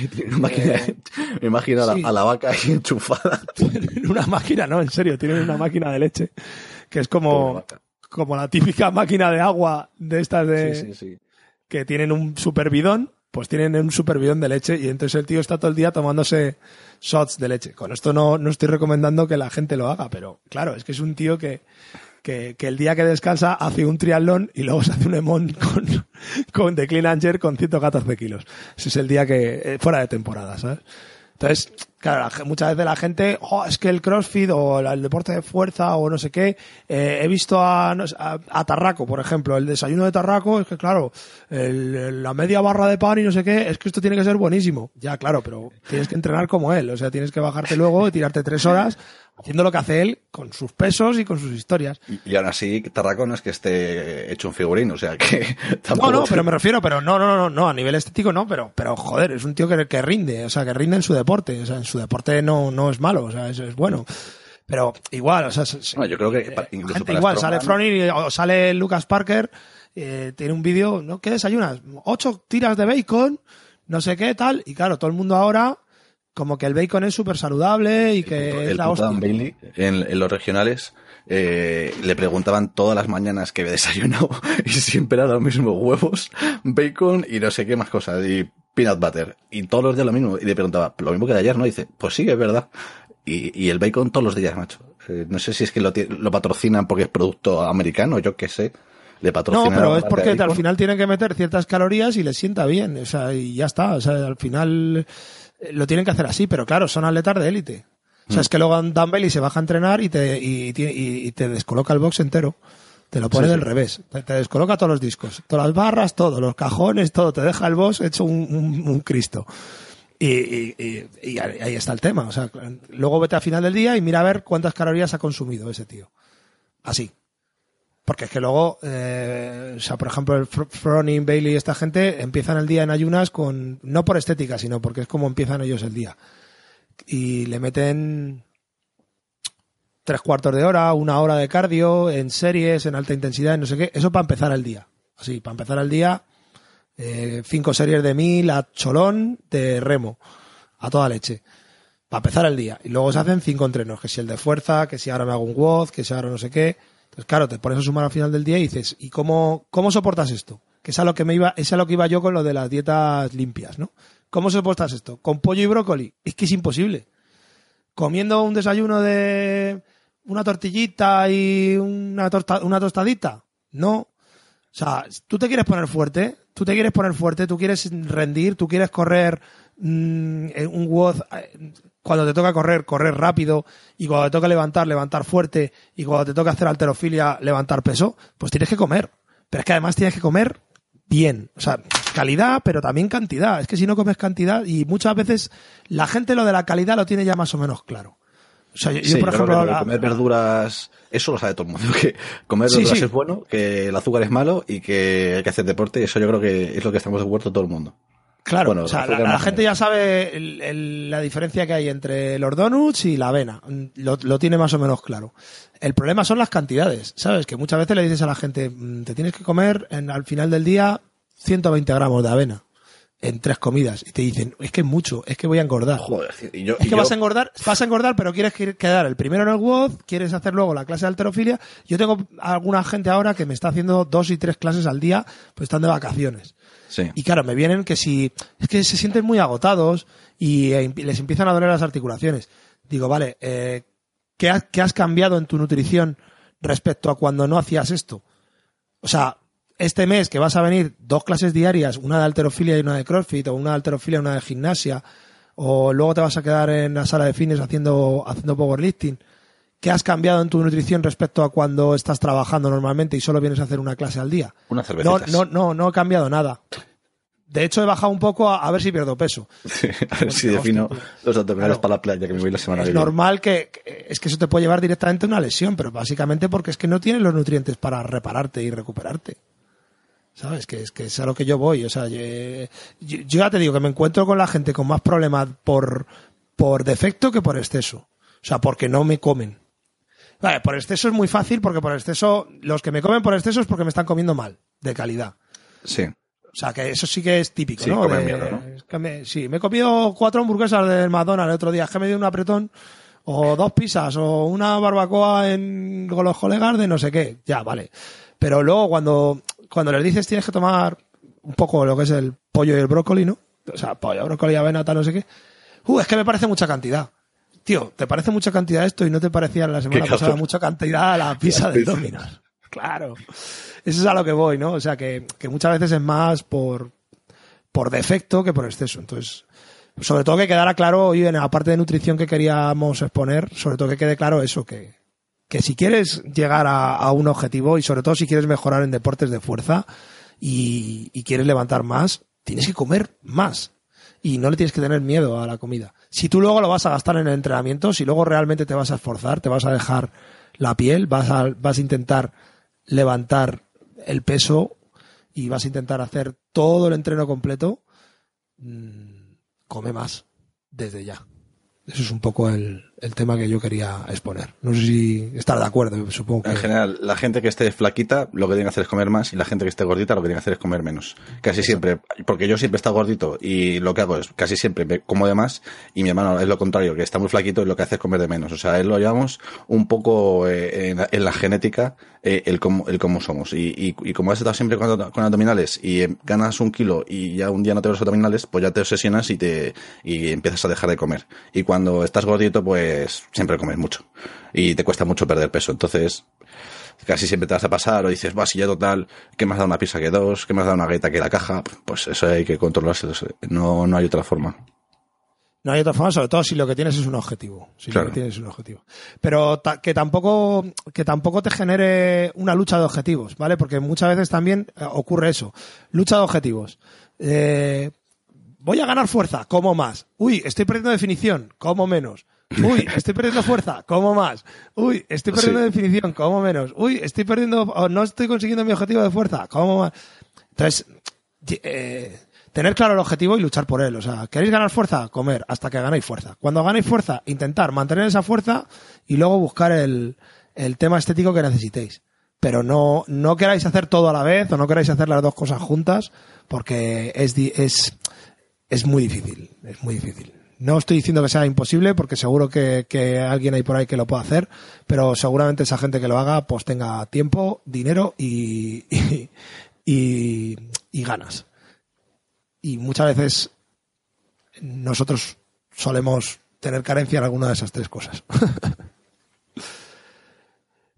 Eh, me imagino a, la, vaca ahí enchufada. Tienen una máquina, no, en serio, tienen una máquina de leche que es como, como la típica máquina de agua de estas de, que tienen un super bidón, pues tienen un super bidón de leche y entonces el tío está todo el día tomándose shots de leche. Con esto no, no estoy recomendando que la gente lo haga, pero claro, es que es un tío que, que, que el día que descansa hace un triatlón y luego se hace un emón con, con de clean and jerk con 114 kilos. Ese es el día que, eh, fuera de temporada, ¿sabes? Entonces, claro, la muchas veces la gente, "Oh, es que el CrossFit o el deporte de fuerza o no sé qué, eh, he visto a, no sé, a, a Tarraco, por ejemplo, el desayuno de Tarraco, es que claro, el- la media barra de pan y no sé qué, es que esto tiene que ser buenísimo. Ya, claro, pero tienes que entrenar como él, o sea, tienes que bajarte luego y tirarte tres horas haciendo lo que hace él con sus pesos y con sus historias. Y, y aún así, Tarraco no es que esté hecho un figurín, o sea que No, tampoco... no, pero me refiero, pero no, no, no, no, a nivel estético no, pero, pero joder, es un tío que, que rinde, o sea, que rinde en su deporte, o sea, en su deporte no, no es malo, o sea, es, es bueno. Pero igual, o sea, se- se- No, yo creo que eh, incluso gente para igual, sale Froning o sale Lucas Parker, eh, tiene un vídeo, ¿no? ¿Qué desayunas? Ocho tiras de bacon, no sé qué, tal, y claro, todo el mundo ahora, como que el bacon es súper saludable y que es el la puto Dan hostia. Bailey en, en los regionales eh, le preguntaban todas las mañanas que había desayunado y siempre era lo mismo huevos, bacon y no sé qué más cosas y peanut butter y todos los días lo mismo. Y le preguntaba lo mismo que de ayer no y dice pues sí es verdad y, y el bacon todos los días macho. Eh, no sé si es que lo, lo patrocinan porque es producto americano yo qué sé. Le No, patrocinan pero la es porque al final tienen que meter ciertas calorías y les sienta bien, o sea, y ya está, o sea, al final eh, lo tienen que hacer así, pero claro, son atletas de élite. O Mm. sea, es que luego Dan Bailey se baja a entrenar y te, y, y- y te descoloca el box entero. Te lo pone Sí, del sí. revés. Te, te descoloca todos los discos. Todas las barras, todo. Los cajones, todo. Te deja el box hecho un, un- un Cristo. Y, y- y- y ahí está el tema. O sea, luego vete a final del día y mira a ver cuántas calorías ha consumido ese tío. Así. Porque es que luego, eh, o sea, por ejemplo, el Fr- Froning, Bailey, esta gente empiezan el día en ayunas con, no por estética, sino porque es como empiezan ellos el día. Y le meten tres cuartos de hora, una hora de cardio, en series, en alta intensidad, en no sé qué. Eso para empezar el día. Así, para empezar el día, eh, cinco series de mil a cholón de remo, a toda leche. Para empezar el día. Y luego se hacen cinco entrenos, que si el de fuerza, que si ahora me hago un WOD, que si ahora no sé qué. Entonces, claro, te pones a sumar al final del día y dices, ¿y cómo, cómo soportas esto? Que es a lo que me iba, es a lo que iba yo con lo de las dietas limpias, ¿no? ¿Cómo soportas esto? Con pollo y brócoli. Es que es imposible. Comiendo un desayuno de una tortillita y una, torta- una tostadita. No. O sea, tú te quieres poner fuerte, tú te quieres poner fuerte, tú quieres rendir, tú quieres correr mm, un WOD, eh, cuando te toca correr, correr rápido, y cuando te toca levantar, levantar fuerte, y cuando te toca hacer alterofilia, levantar peso, pues tienes que comer. Pero es que además tienes que comer bien. O sea, calidad, pero también cantidad. Es que si no comes cantidad, y muchas veces la gente lo de la calidad lo tiene ya más o menos claro. O sea, yo, Sí, por ejemplo, la- comer verduras, eso lo sabe todo el mundo, que comer Sí, verduras sí. es bueno, que el azúcar es malo y que hay que hacer deporte, y eso yo creo que es lo que estamos de acuerdo todo el mundo. Claro, Bueno, o sea, la gente ya sabe el- el- la diferencia que hay entre los donuts y la avena. Lo, lo tiene más o menos claro. El problema son las cantidades, ¿sabes? Que muchas veces le dices a la gente, "Mm, te tienes que comer en, al final del día 120 gramos de avena en tres comidas. Y te dicen, es que es mucho, es que voy a engordar. Joder, y yo, Es y que yo- vas a engordar, vas a engordar, pero quieres que- quedar el primero en el WOD, quieres hacer luego la clase de alterofilia. Yo tengo alguna gente ahora que me está haciendo dos y tres clases al día, pues están de vacaciones. Sí. Y claro, me vienen que si es que se sienten muy agotados y eh, les empiezan a doler las articulaciones. Digo, vale, eh, ¿qué, has, qué has cambiado en tu nutrición respecto a cuando no hacías esto? O sea, este mes que vas a venir dos clases diarias, una de alterofilia y una de crossfit, o una de alterofilia y una de gimnasia, o luego te vas a quedar en la sala de fitness haciendo, haciendo powerlifting. ¿Qué has cambiado en tu nutrición respecto a cuando estás trabajando normalmente y solo vienes a hacer una clase al día? Unas No, no, no, no he cambiado nada. De hecho, he bajado un poco a, a ver si pierdo peso. a ver si defino los abdominales Claro. para la playa que me voy la semana Es que viene. normal que, que- es que eso te puede llevar directamente a una lesión, pero básicamente porque es que no tienes los nutrientes para repararte y recuperarte. ¿Sabes? Que es que es a lo que yo voy. O sea, yo, yo- yo ya te digo que me encuentro con la gente con más problemas por, por defecto que por exceso. O sea, porque no me comen. Vale, por exceso es muy fácil porque por exceso, los que me comen por exceso es porque me están comiendo mal, de calidad. Sí. O sea, que eso sí que es típico, Sí, ¿no? comer De- mierda, ¿no? es que me- sí, me he comido cuatro hamburguesas del McDonald's el otro día, es que me dio un apretón, o dos pizzas, o una barbacoa en, con los colegas de no sé qué. Ya, vale. Pero luego cuando, cuando les dices tienes que tomar un poco lo que es el pollo y el brócoli, ¿no? O sea, pollo, brócoli, avena, tal, no sé qué. Uh, es que me parece mucha cantidad. Tío, ¿te parece mucha cantidad esto y no te parecía la semana pasada mucha cantidad la pizza del Domino's? Claro. Eso es a lo que voy, ¿no? O sea, que, que muchas veces es más por, por defecto que por exceso. Entonces, sobre todo que quedara claro hoy en la parte de nutrición que queríamos exponer, sobre todo que quede claro eso, que, que si quieres llegar a, un objetivo y sobre todo si quieres mejorar en deportes de fuerza y, quieres levantar más, tienes que comer más y no le tienes que tener miedo a la comida. Si tú luego lo vas a gastar en el entrenamiento, si luego realmente te vas a esforzar, te vas a dejar la piel, vas a, vas a intentar levantar el peso y vas a intentar hacer todo el entreno completo, mm, come más desde ya. Eso es un poco el, el, tema que yo quería exponer. No sé si estar de acuerdo, supongo que... En general, la gente que esté flaquita lo que tiene que hacer es comer más y la gente que esté gordita lo que tiene que hacer es comer menos. Casi siempre, porque yo siempre he estado gordito y lo que hago es casi siempre como de más y mi hermano es lo contrario, que está muy flaquito y lo que hace es comer de menos. O sea, él lo llevamos un poco eh, en, la genética eh, el, cómo, el cómo somos. Y, y, y como has estado siempre con, con abdominales y eh, ganas un kilo y ya un día no te los abdominales, pues ya te obsesionas y te y empiezas a dejar de comer. Y cuando estás gordito, pues siempre comes mucho. Y te cuesta mucho perder peso. Entonces, casi siempre te vas a pasar o dices, va, si ya total, ¿qué más da una pizza que dos? ¿Qué más da una galleta que la caja? Pues eso hay que controlarse. No, no hay otra forma. No hay otra forma, sobre todo si lo que tienes es un objetivo. Si lo que tienes es un objetivo. Pero que tampoco, que tampoco te genere una lucha de objetivos, ¿vale? Porque muchas veces también eh, ocurre eso. Lucha de objetivos. Eh, voy a ganar fuerza, como más. Uy, estoy perdiendo definición, como menos. Uy, estoy perdiendo fuerza, como más. Uy, estoy perdiendo definición, como menos. Uy, estoy perdiendo, no estoy consiguiendo mi objetivo de fuerza, como más. Entonces, eh, tener claro el objetivo y luchar por él. O sea, ¿queréis ganar fuerza? Comer hasta que ganéis fuerza. Cuando ganéis fuerza, intentar mantener esa fuerza y luego buscar el, el tema estético que necesitéis. Pero no, no queráis hacer todo a la vez o no queráis hacer las dos cosas juntas porque es, es, es muy difícil. Es muy difícil. No estoy diciendo que sea imposible, porque seguro que, que, alguien hay por ahí que lo pueda hacer, pero seguramente esa gente que lo haga, pues tenga tiempo, dinero y, y, y, ganas. Y muchas veces nosotros solemos tener carencia en alguna de esas tres cosas.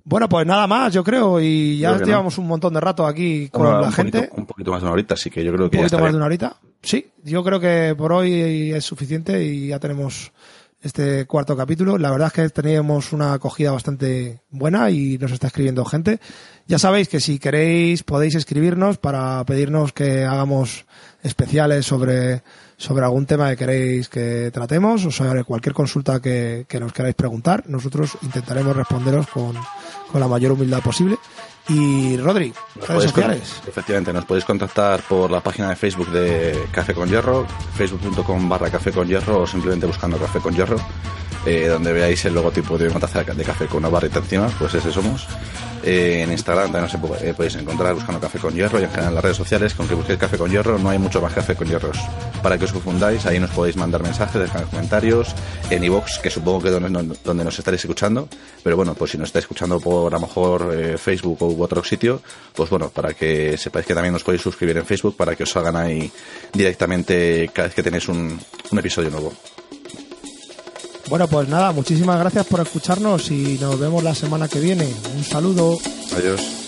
Bueno, pues nada más, yo creo, y ya llevamos un montón de rato aquí con la gente. un poquito más de una horita, sí que yo creo que. Un poquito más de una horita. Sí, yo creo que por hoy es suficiente y ya tenemos este cuarto capítulo. La verdad es que teníamos una acogida bastante buena y nos está escribiendo gente. Ya sabéis que si queréis podéis escribirnos para pedirnos que hagamos especiales sobre, sobre algún tema que queréis que tratemos o sobre cualquier consulta que, que nos queráis preguntar. Nosotros intentaremos responderos con, con la mayor humildad posible. Y Rodri, redes sociales. efectivamente, nos podéis contactar por la página de Facebook de Café con Hierro, facebook.com barra Café con Hierro o simplemente buscando Café con Hierro, eh, donde veáis el logotipo de una taza de café con una barrita encima, pues ese somos. Eh, en Instagram también nos eh, podéis encontrar buscando Café con Hierro y en general en las redes sociales, con que busquéis Café con Hierro, no hay mucho más Café con Hierros. Para que os confundáis, ahí nos podéis mandar mensajes, dejar comentarios, en iVoox, que supongo que donde, donde nos estaréis escuchando, pero bueno, pues si nos estáis escuchando por a lo mejor eh, Facebook u otro sitio, pues bueno, para que sepáis que también nos podéis suscribir en Facebook para que os salgan ahí directamente cada vez que tenéis un, un episodio nuevo. Bueno, pues nada, muchísimas gracias por escucharnos y nos vemos la semana que viene. Un saludo. Adiós.